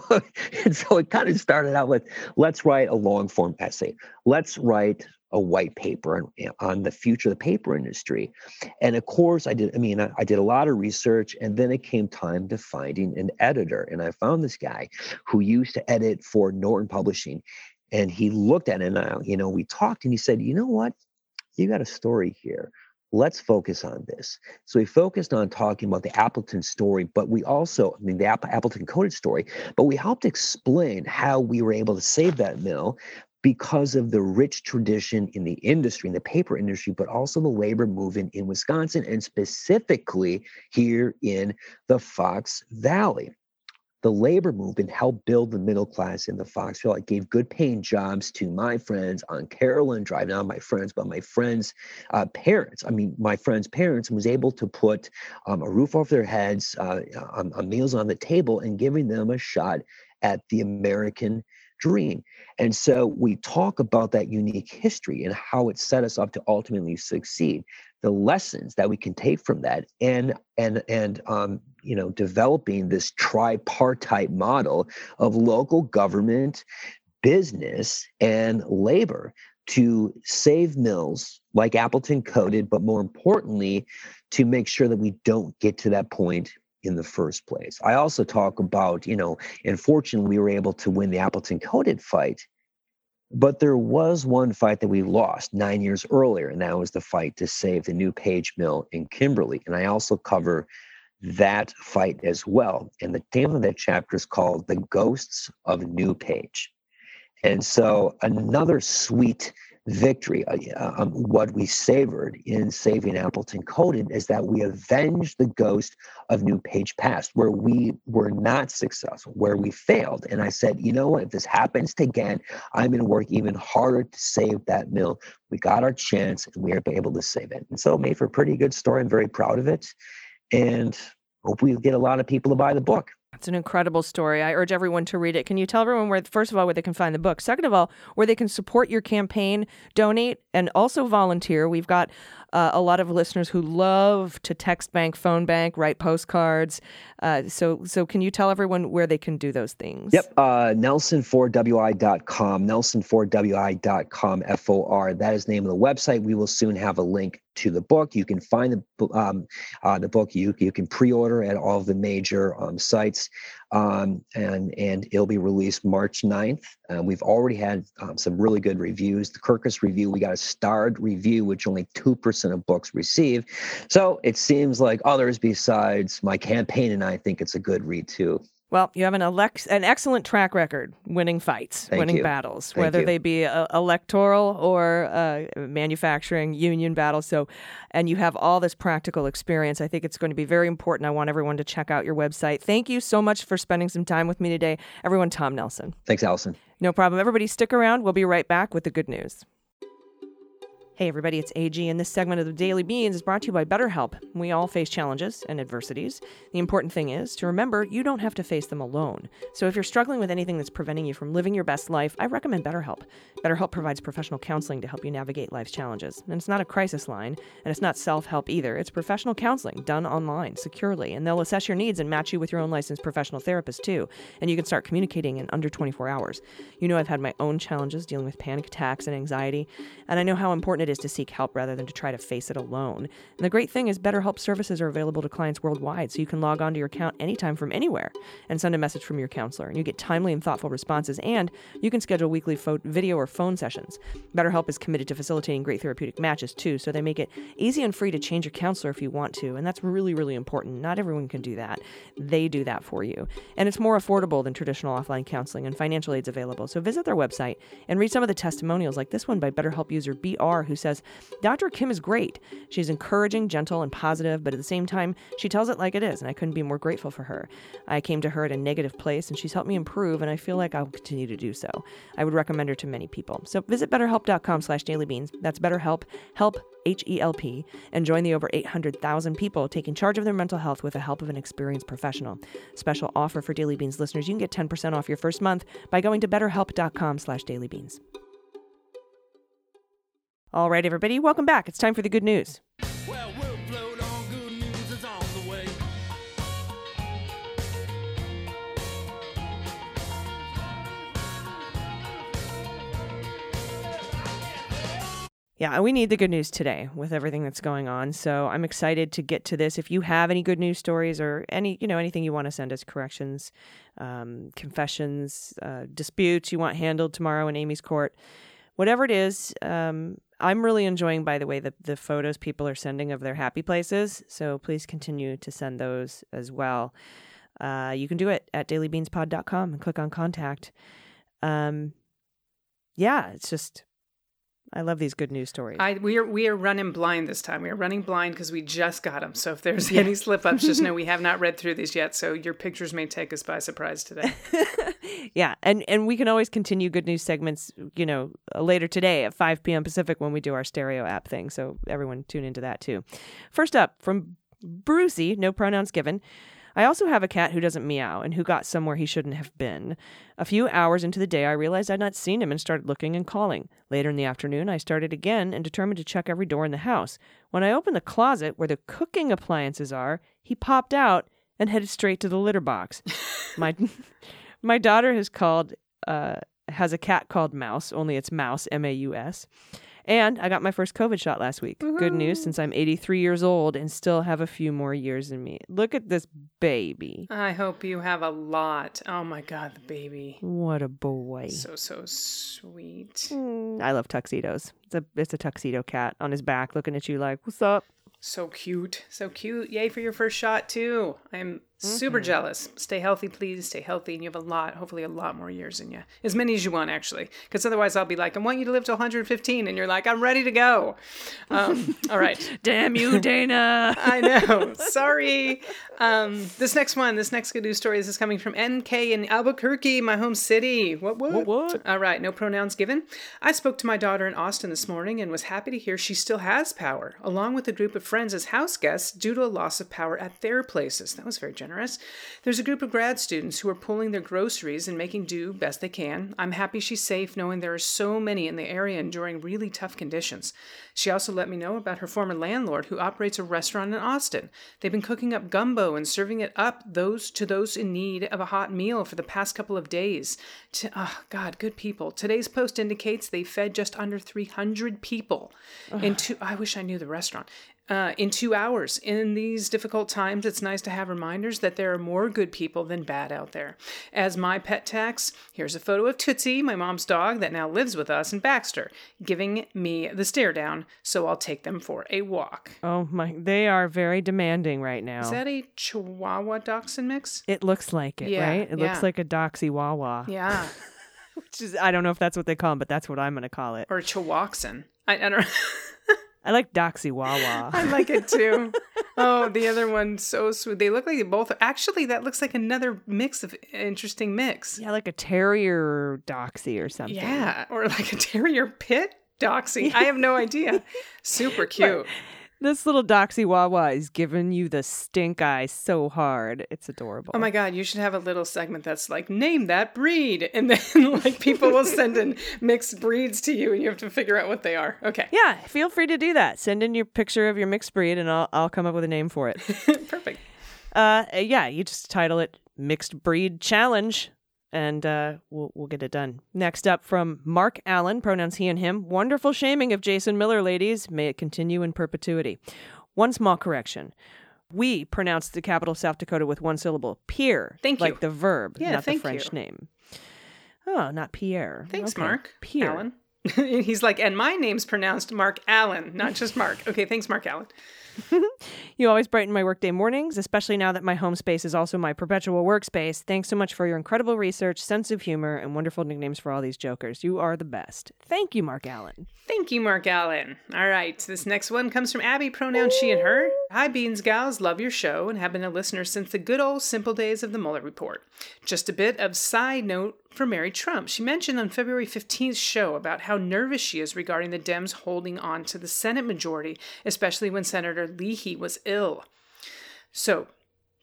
and so it kind of started out with let's write a long form essay. Let's write a white paper on, eh, on the future of the paper industry. And of course, I did, I mean, I, I did a lot of research and then it came time to finding an editor. And I found this guy who used to edit for Norton Publishing. And he looked at it and, I, you know, we talked and he said, you know what? You got a story here let's focus on this. So we focused on talking about the Appleton story, but we also, I mean, the Appleton coated story, but we helped explain how we were able to save that mill because of the rich tradition in the industry, in the paper industry, but also the labor movement in Wisconsin and specifically here in the Fox Valley. The labor movement helped build the middle class in the Fox Valley. It gave good paying jobs to my friends on Carolyn Drive, not my friends, but my friends' uh, parents. I mean, my friends' parents was able to put um, a roof over their heads, uh, meals on the table, and giving them a shot at the American dream. And so we talk about that unique history and how it set us up to ultimately succeed. The lessons that we can take from that, and and and um, you know, developing this tripartite model of local government, business, and labor to save mills like Appleton coated, but more importantly, to make sure that we don't get to that point in the first place. I also talk about, you know, and fortunately we were able to win the Appleton coated fight, but there was one fight that we lost nine years earlier, and that was the fight to save the new Page Mill in Kimberly. And I also cover that fight as well. And the name of that chapter is called The Ghosts of New Page. And so another sweet victory. Uh, um, what we savored in saving Appleton Coated is that we avenged the ghost of New Page Past, where we were not successful, where we failed. And I said, you know what? If this happens again, I'm going to work even harder to save that mill. We got our chance, and we are able to save it. And so, it made for a pretty good story. I'm very proud of it, and hope we get a lot of people to buy the book.
It's an incredible story. I urge everyone to read it. Can you tell everyone where, first of all, where they can find the book? Second of all, where they can support your campaign, donate, and also volunteer? We've got uh, a lot of listeners who love to text bank, phone bank, write postcards. Uh, so, so can you tell everyone where they can do those things?
Yep. Uh, NelsonForWI.com, NelsonForWI.com, F O R. That is the name of the website. We will soon have a link to the book. You can find the um, uh, the book. You you can pre-order at all of the major um, sites, um, and and it'll be released March 9th. Uh, we've already had um, some really good reviews. The Kirkus review, we got a starred review, which only two percent of books receive. So it seems like others besides my campaign and I think it's a good read too.
Well, you have an elect an excellent track record winning fights,
Thank
winning
you.
battles,
Thank
whether
you.
they be uh, electoral or uh, manufacturing union battles. So, and you have all this practical experience. I think it's going to be very important. I want everyone to check out your website. Thank you so much for spending some time with me today, everyone. Tom Nelson.
Thanks, Allison.
No problem. Everybody, stick around. We'll be right back with the good news. Hey, everybody, it's AG, and this segment of the Daily Beans is brought to you by BetterHelp. We all face challenges and adversities. The important thing is to remember you don't have to face them alone. So if you're struggling with anything that's preventing you from living your best life, I recommend BetterHelp. BetterHelp provides professional counseling to help you navigate life's challenges. And it's not a crisis line, and it's not self help either. It's professional counseling done online, securely, and they'll assess your needs and match you with your own licensed professional therapist, too. And you can start communicating in under 24 hours. You know, I've had my own challenges dealing with panic attacks and anxiety, and I know how important it is to seek help rather than to try to face it alone. And the great thing is, BetterHelp services are available to clients worldwide, so you can log on to your account anytime from anywhere and send a message from your counselor. And you get timely and thoughtful responses, and you can schedule weekly pho- video or phone sessions. BetterHelp is committed to facilitating great therapeutic matches, too, so they make it easy and free to change your counselor if you want to. And that's really, really important. Not everyone can do that. They do that for you. And it's more affordable than traditional offline counseling, and financial aid's available. So visit their website and read some of the testimonials, like this one by BetterHelp user BR, who says, Dr. Kim is great. She's encouraging, gentle, and positive, but at the same time, she tells it like it is, and I couldn't be more grateful for her. I came to her at a negative place, and she's helped me improve, and I feel like I'll continue to do so. I would recommend her to many people. So visit betterhelp.com slash dailybeans. That's BetterHelp, help H-E-L-P, and join the over 800,000 people taking charge of their mental health with the help of an experienced professional. Special offer for Daily Beans listeners. You can get 10% off your first month by going to betterhelp.com slash dailybeans. All right, everybody, welcome back. It's time for the good news.
Well, we'll float on. Good news is on the way.
Yeah, we need the good news today with everything that's going on. So I'm excited to get to this. If you have any good news stories or any, you know, anything you want to send us, corrections, um, confessions, uh, disputes you want handled tomorrow in Amy's court, whatever it is, um, I'm really enjoying, by the way, the, the photos people are sending of their happy places. So please continue to send those as well. Uh, you can do it at dailybeanspod.com and click on contact. Um, yeah, it's just, I love these good news stories.
I we are we are running blind this time. We are running blind because we just got them. So if there's any slip ups, just know we have not read through these yet. So your pictures may take us by surprise today.
yeah, and and we can always continue good news segments, you know, uh, later today at 5 p.m. Pacific when we do our stereo app thing. So everyone tune into that too. First up from Brucey, no pronouns given. I also have a cat who doesn't meow and who got somewhere he shouldn't have been. A few hours into the day, I realized I'd not seen him and started looking and calling. Later in the afternoon, I started again and determined to check every door in the house. When I opened the closet where the cooking appliances are, he popped out and headed straight to the litter box. my my daughter has called uh, has a cat called Mouse, only it's Mouse M A U S. And I got my first COVID shot last week. Good news since I'm 83 years old and still have a few more years in me. Look at this baby.
I hope you have a lot. Oh my god, the baby.
What a boy.
So so sweet.
Mm, I love tuxedos. It's a it's a tuxedo cat on his back looking at you like, "What's up?"
So cute. So cute. Yay for your first shot too. I'm super jealous. Stay healthy, please. Stay healthy. And you have a lot, hopefully a lot more years in you. As many as you want, actually. Because otherwise I'll be like, I want you to live to 115. And you're like, I'm ready to go. Um, all right.
Damn you, Dana.
I know. Sorry. Um, this next one, this next good news story, this is coming from NK in Albuquerque, my home city. What, what?
What, what?
All right, no pronouns given. I spoke to my daughter in Austin this morning and was happy to hear she still has power, along with a group of friends as house guests due to a loss of power at their places. That was very generous. There's a group of grad students who are pulling their groceries and making do best they can. I'm happy she's safe, knowing there are so many in the area enduring really tough conditions. She also let me know about her former landlord who operates a restaurant in Austin. They've been cooking up gumbo and serving it up those to those in need of a hot meal for the past couple of days. To, oh, ah, God, good people. Today's post indicates they fed just under 300 people. In two, I wish I knew the restaurant. Uh, in two hours. In these difficult times, it's nice to have reminders that there are more good people than bad out there. As my pet tax, here's a photo of Tootsie, my mom's dog that now lives with us in Baxter, giving me the stare down, so I'll take them for a walk.
Oh my, they are very demanding right now.
Is that a Chihuahua Dachshund mix?
it looks like it,
Yeah,
right? It
yeah.
looks like a doxy wawa.
Yeah.
Which is, I don't know if that's what they call them, but that's what I'm going to call it.
Or a Chihuaxin. I, I don't
I like doxy wawa.
I like it too. oh, the other one so sweet. They look like they both. Actually, that looks like another mix of interesting mix.
yeah, like a terrier doxy or something.
Yeah, or like a terrier pit. Doxy. I have no idea. Super cute.
This little Doxy Wawa is giving you the stink eye so hard. It's adorable.
Oh my god, you should have a little segment that's like name that breed and then like people will send in mixed breeds to you and you have to figure out what they are. Okay.
Yeah, feel free to do that. Send in your picture of your mixed breed and I'll I'll come up with a name for it.
Perfect.
uh yeah, you just title it Mixed Breed Challenge and uh we'll we'll get it done. Next up from Mark Allen, pronouns he and him. Wonderful shaming of Jason Miller, ladies. May it continue in perpetuity. One small correction. We pronounce the capital South Dakota with one syllable. Pierre.
Thank you.
Like the verb,
Yeah,
not the French
you.
name. Oh, not Pierre.
Thanks,
Okay.
Mark.
Pierre.
Allen. He's like, and my name's pronounced Mark Allen, not just Mark. Okay, thanks, Mark Allen.
You always brighten my workday mornings, especially now that my home space is also my perpetual workspace. Thanks so much for your incredible research, sense of humor, and wonderful nicknames for all these jokers. You are the best. Thank you, Mark Allen.
Thank you, Mark Allen. All right, this next one comes from Abby, pronoun she and her. Hi, Beans Gals, love your show and have been a listener since the good old simple days of the Mueller Report. Just a bit of side note for Mary Trump. She mentioned on February 15th show about how nervous she is regarding the Dems holding on to the Senate majority, especially when Senator Leahy was ill. So,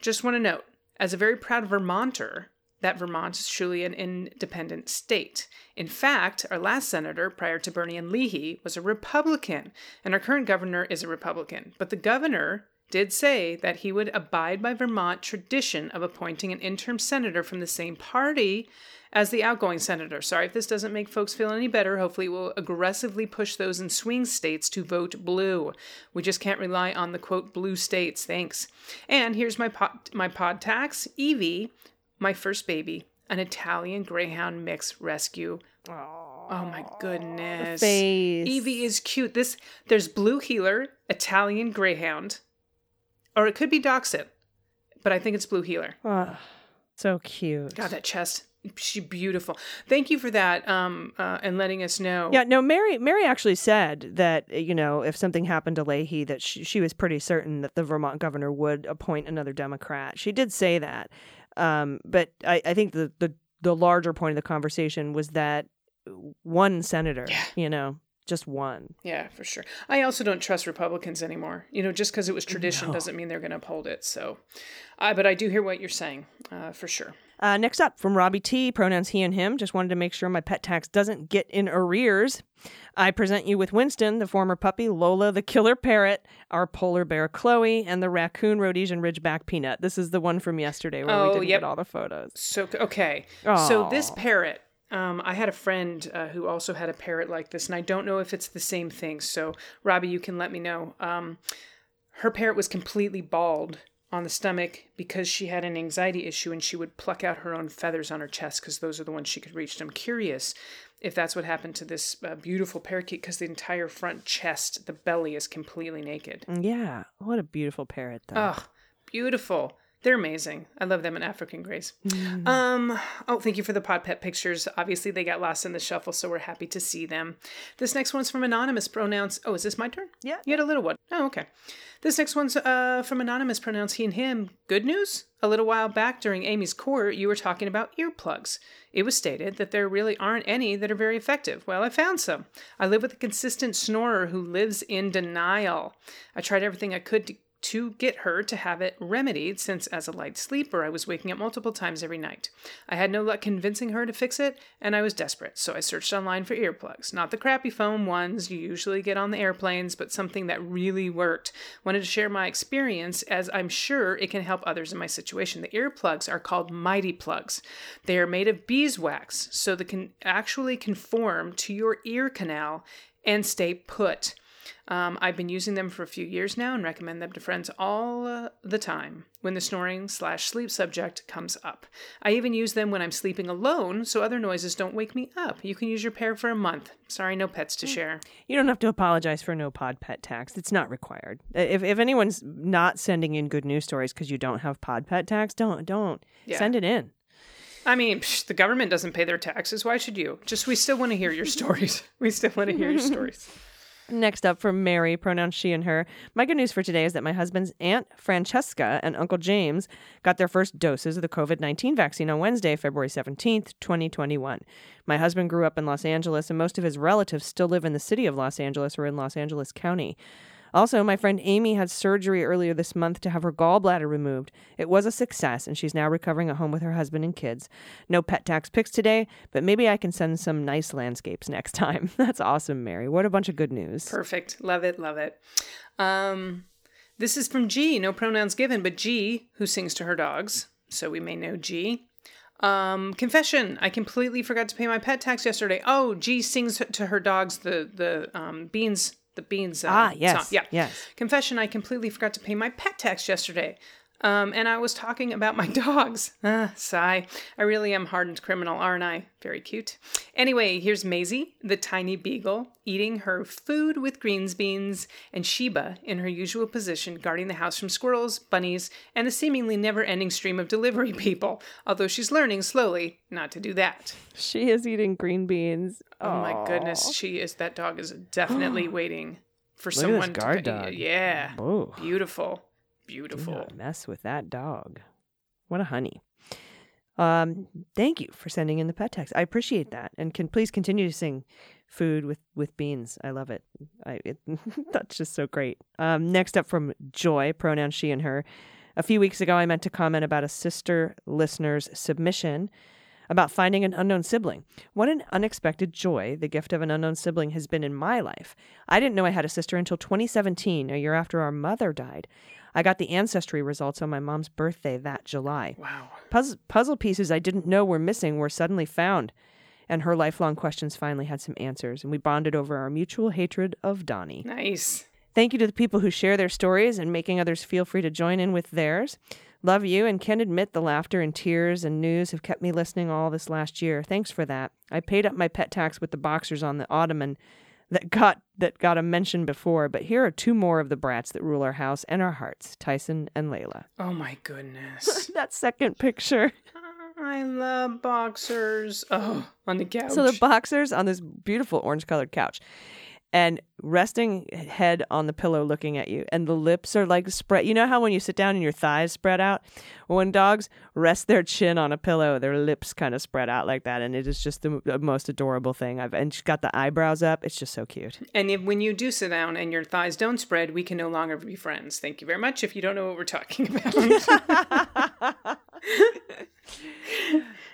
just want to note, as a very proud Vermonter, that Vermont is truly an independent state. In fact, our last senator, prior to Bernie and Leahy, was a Republican, and our current governor is a Republican. But the governor did say that he would abide by Vermont tradition of appointing an interim senator from the same party as the outgoing senator. Sorry if this doesn't make folks feel any better. Hopefully, we'll aggressively push those in swing states to vote blue. We just can't rely on the quote blue states. Thanks. And here's my pod, my pod tax Evie, my first baby, an Italian Greyhound mix rescue. Oh my goodness.
face.
Evie is cute. This there's blue heeler, Italian Greyhound, or it could be Dachshund, but I think it's blue heeler.
Oh, so cute.
God, that chest. She beautiful. Thank you for that. Um, uh, and letting us know.
Yeah, no, Mary Mary actually said that, you know, if something happened to Leahy, that she, she was pretty certain that the Vermont governor would appoint another Democrat. She did say that. Um, but I, I think the, the, the larger point of the conversation was that one senator, you know, just one.
Yeah, for sure. I also don't trust Republicans anymore. You know, just because it was tradition
No.
doesn't mean they're going to uphold it. So, uh, but I do hear what you're saying uh, for sure.
Uh, next up, from Robbie T, pronouns he and him. Just wanted to make sure my pet tax doesn't get in arrears. I present you with Winston, the former puppy, Lola, the killer parrot, our polar bear, Chloe, and the raccoon Rhodesian Ridgeback Peanut. This is the one from yesterday where
Oh,
we didn't
yep.
get all the photos.
So okay, so this parrot. Um, I had a friend uh, who also had a parrot like this, and I don't know if it's the same thing. So, Robbie, you can let me know. Um, her parrot was completely bald on the stomach because she had an anxiety issue, and she would pluck out her own feathers on her chest because those are the ones she could reach. And I'm curious if that's what happened to this uh, beautiful parakeet because the entire front chest, the belly, is completely naked.
Yeah, what a beautiful parrot, though.
Oh, beautiful. They're amazing. I love them in African Grays. Um, oh, thank you for the pod pet pictures. Obviously, they got lost in the shuffle, so we're happy to see them. This next one's from Anonymous Pronouns. Oh, is this my turn?
Yeah.
You had a little one. Oh, okay. This next one's uh, from Anonymous Pronouns he and him. Good news? A little while back during Amy's court, you were talking about earplugs. It was stated that there really aren't any that are very effective. Well, I found some. I live with a consistent snorer who lives in denial. I tried everything I could to to get her to have it remedied since as a light sleeper I was waking up multiple times every night. I had no luck convincing her to fix it and I was desperate, so I searched online for earplugs. Not the crappy foam ones you usually get on the airplanes, but something that really worked. Wanted to share my experience as I'm sure it can help others in my situation. The earplugs are called Mighty Plugs. They are made of beeswax, so they can actually conform to your ear canal and stay put. Um, I've been using them for a few years now and recommend them to friends all uh, the time when the snoring slash sleep subject comes up. I even use them when I'm sleeping alone so other noises don't wake me up. You can use your pair for a month. Sorry, no pets to share.
You don't have to apologize for no pod pet tax. It's not required. If, if anyone's not sending in good news stories because you don't have pod pet tax, don't don't
Yeah.
send it in.
I mean, psh, the government doesn't pay their taxes. Why should you? Just we still want to hear your stories. We still want to hear your stories.
Next up from Mary, pronouns she and her. My good news for today is that my husband's Aunt Francesca and Uncle James got their first doses of the COVID 19 vaccine on Wednesday, February 17th, 2021. My husband grew up in Los Angeles, and most of his relatives still live in the city of Los Angeles or in Los Angeles County. Also, my friend Amy had surgery earlier this month to have her gallbladder removed. It was a success, and she's now recovering at home with her husband and kids. No pet tax pics today, but maybe I can send some nice landscapes next time. That's awesome, Mary. What a bunch of good news.
Perfect. Love it. Love it. Um, this is from G. No pronouns given, but G, who sings to her dogs. So we may know G. Um, confession. I completely forgot to pay my pet tax yesterday. Oh, G sings to her dogs the the um, beans the beans. Uh,
Ah, yes,
song. Yeah.
yes.
Confession. I completely forgot to pay my pet tax yesterday. Um, and I was talking about my dogs. Ah, sigh. I really am hardened criminal, aren't I? Very cute. Anyway, here's Maisie, the tiny beagle, eating her food with greens beans, and Sheba in her usual position, guarding the house from squirrels, bunnies, and the seemingly never ending stream of delivery people, although she's learning slowly not to do that.
She is eating green beans.
Oh my goodness, she is, that dog is definitely waiting for
Look at this guard
to.
dog.
Yeah.
Oh.
Beautiful. Beautiful.
mess with that dog. What a honey. Um, thank you for sending in the pet text. I appreciate that, and can please continue to sing "Food with with Beans." I love it. I it, that's just so great. Um, next up from Joy, pronoun she and her. A few weeks ago, I meant to comment about a sister listener's submission about finding an unknown sibling. What an unexpected joy the gift of an unknown sibling has been in my life. I didn't know I had a sister until 2017, a year after our mother died. I got the ancestry results on my mom's birthday that July.
Wow.
Puzzle, puzzle pieces I didn't know were missing were suddenly found, and her lifelong questions finally had some answers, and we bonded over our mutual hatred of Donnie.
Nice.
Thank you to the people who share their stories and making others feel free to join in with theirs. Love you and can admit the laughter and tears and news have kept me listening all this last year. Thanks for that. I paid up my pet tax with the boxers on the ottoman that got that got a mention before, but here are two more of the brats that rule our house and our hearts, Tyson and Layla.
Oh my goodness.
That second picture.
I love boxers. Oh, on the couch.
So the boxers on this beautiful orange colored couch and resting head on the pillow looking at you and the lips are like spread you know how when you sit down and your thighs spread out when dogs rest their chin on a pillow their lips kind of spread out like that and it is just the, the most adorable thing i've and she's got the eyebrows up it's just so cute
and if, when you do sit down and your thighs don't spread, we can no longer be friends. Thank you very much. If you don't know what we're talking about.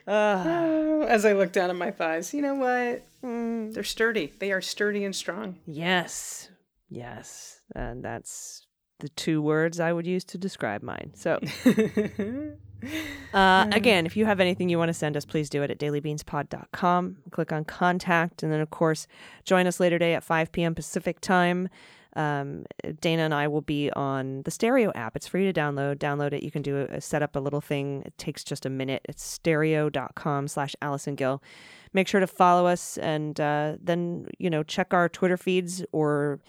As I look down at my thighs, you know what?
Mm.
They're sturdy. They are sturdy and strong.
yes yes and that's the two words i would use to describe mine so Uh, again, if you have anything you want to send us, please do it at dailybeanspod.com. Click on contact. And then, of course, join us later today at 5 p.m. Pacific time. Um, Dana and I will be on the Stereo app. It's free to download. Download it. You can do a, set up a little thing. It takes just a minute. It's stereo.com slash Allison Gill. Make sure to follow us and uh, then, you know, check our Twitter feeds or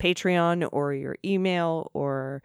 Patreon or your email or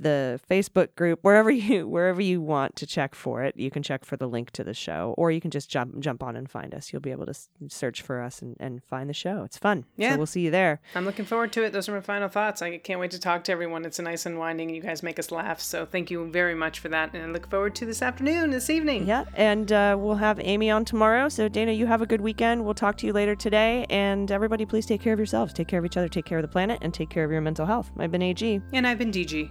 the Facebook group, wherever you wherever you want to check for it. You can check for the link to the show, or you can just jump jump on and find us. You'll be able to s- search for us and, and find the show. It's fun.
Yeah.
So we'll see you there.
I'm looking forward to it. Those are my final thoughts. I can't wait to talk to everyone. It's a nice unwinding. You guys make us laugh. So thank you very much for that. And I look forward to this afternoon, this evening.
Yeah, and uh, we'll have Amy on tomorrow. So Dana, you have a good weekend. We'll talk to you later today. And everybody, please take care of yourselves, take care of each other, take care of the planet, and take care of your mental health. I've been AG,
And I've been DG.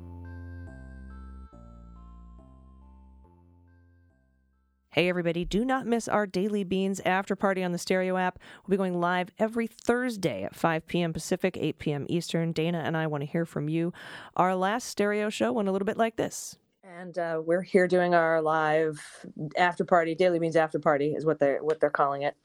Hey, everybody, do not miss our Daily Beans after party on the Stereo app. We'll be going live every Thursday at 5 p.m. Pacific, 8 p.m. Eastern. Dana and I want to hear from you. Our last stereo show went a little bit like this.
And uh, we're here doing our live after party. Daily Beans after party is what they're what they're calling it,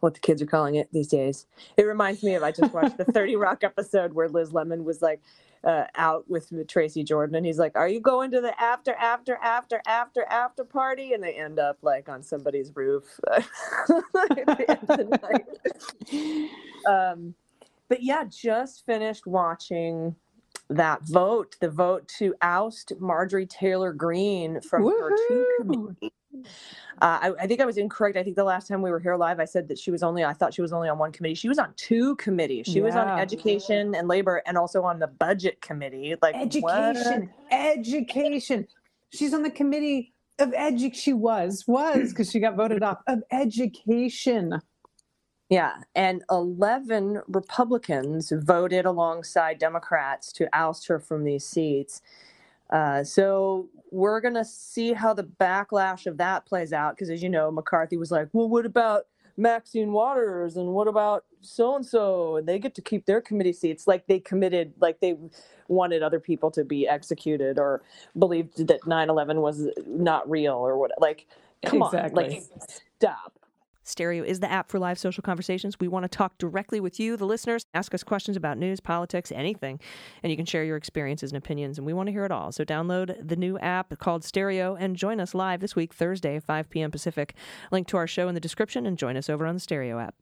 what the kids are calling it these days. It reminds me of I just watched the Thirty Rock episode where Liz Lemon was like uh, out with Tracy Jordan, and he's like, "Are you going to the after after after after after party?" And they end up like on somebody's roof. at the end of the night. um, but yeah, just finished watching that vote, the vote to oust Marjorie Taylor Greene from her two committees. Uh, I, I think I was incorrect. I think the last time we were here live, I said that she was only, I thought she was only on one committee. She was on two committees. She was on education and labor and also on the budget committee. Like, what?
Education, education. She's on the committee of edu. She was, was because she got voted off of education.
Yeah, and 11 Republicans voted alongside Democrats to oust her from these seats. Uh, so we're going to see how the backlash of that plays out because, as you know, McCarthy was like, well, what about Maxine Waters and what about so and so? And they get to keep their committee seats like they committed, like they wanted other people to be executed or believed that 9 11 was not real or what. Like, come on, like, stop.
Stereo is the app for live social conversations. We want to talk directly with you, the listeners. Ask us questions about news, politics, anything, and you can share your experiences and opinions, and we want to hear it all. So download the new app called Stereo and join us live this week, Thursday, 5 p.m. Pacific. Link to our show in the description, and join us over on the Stereo app.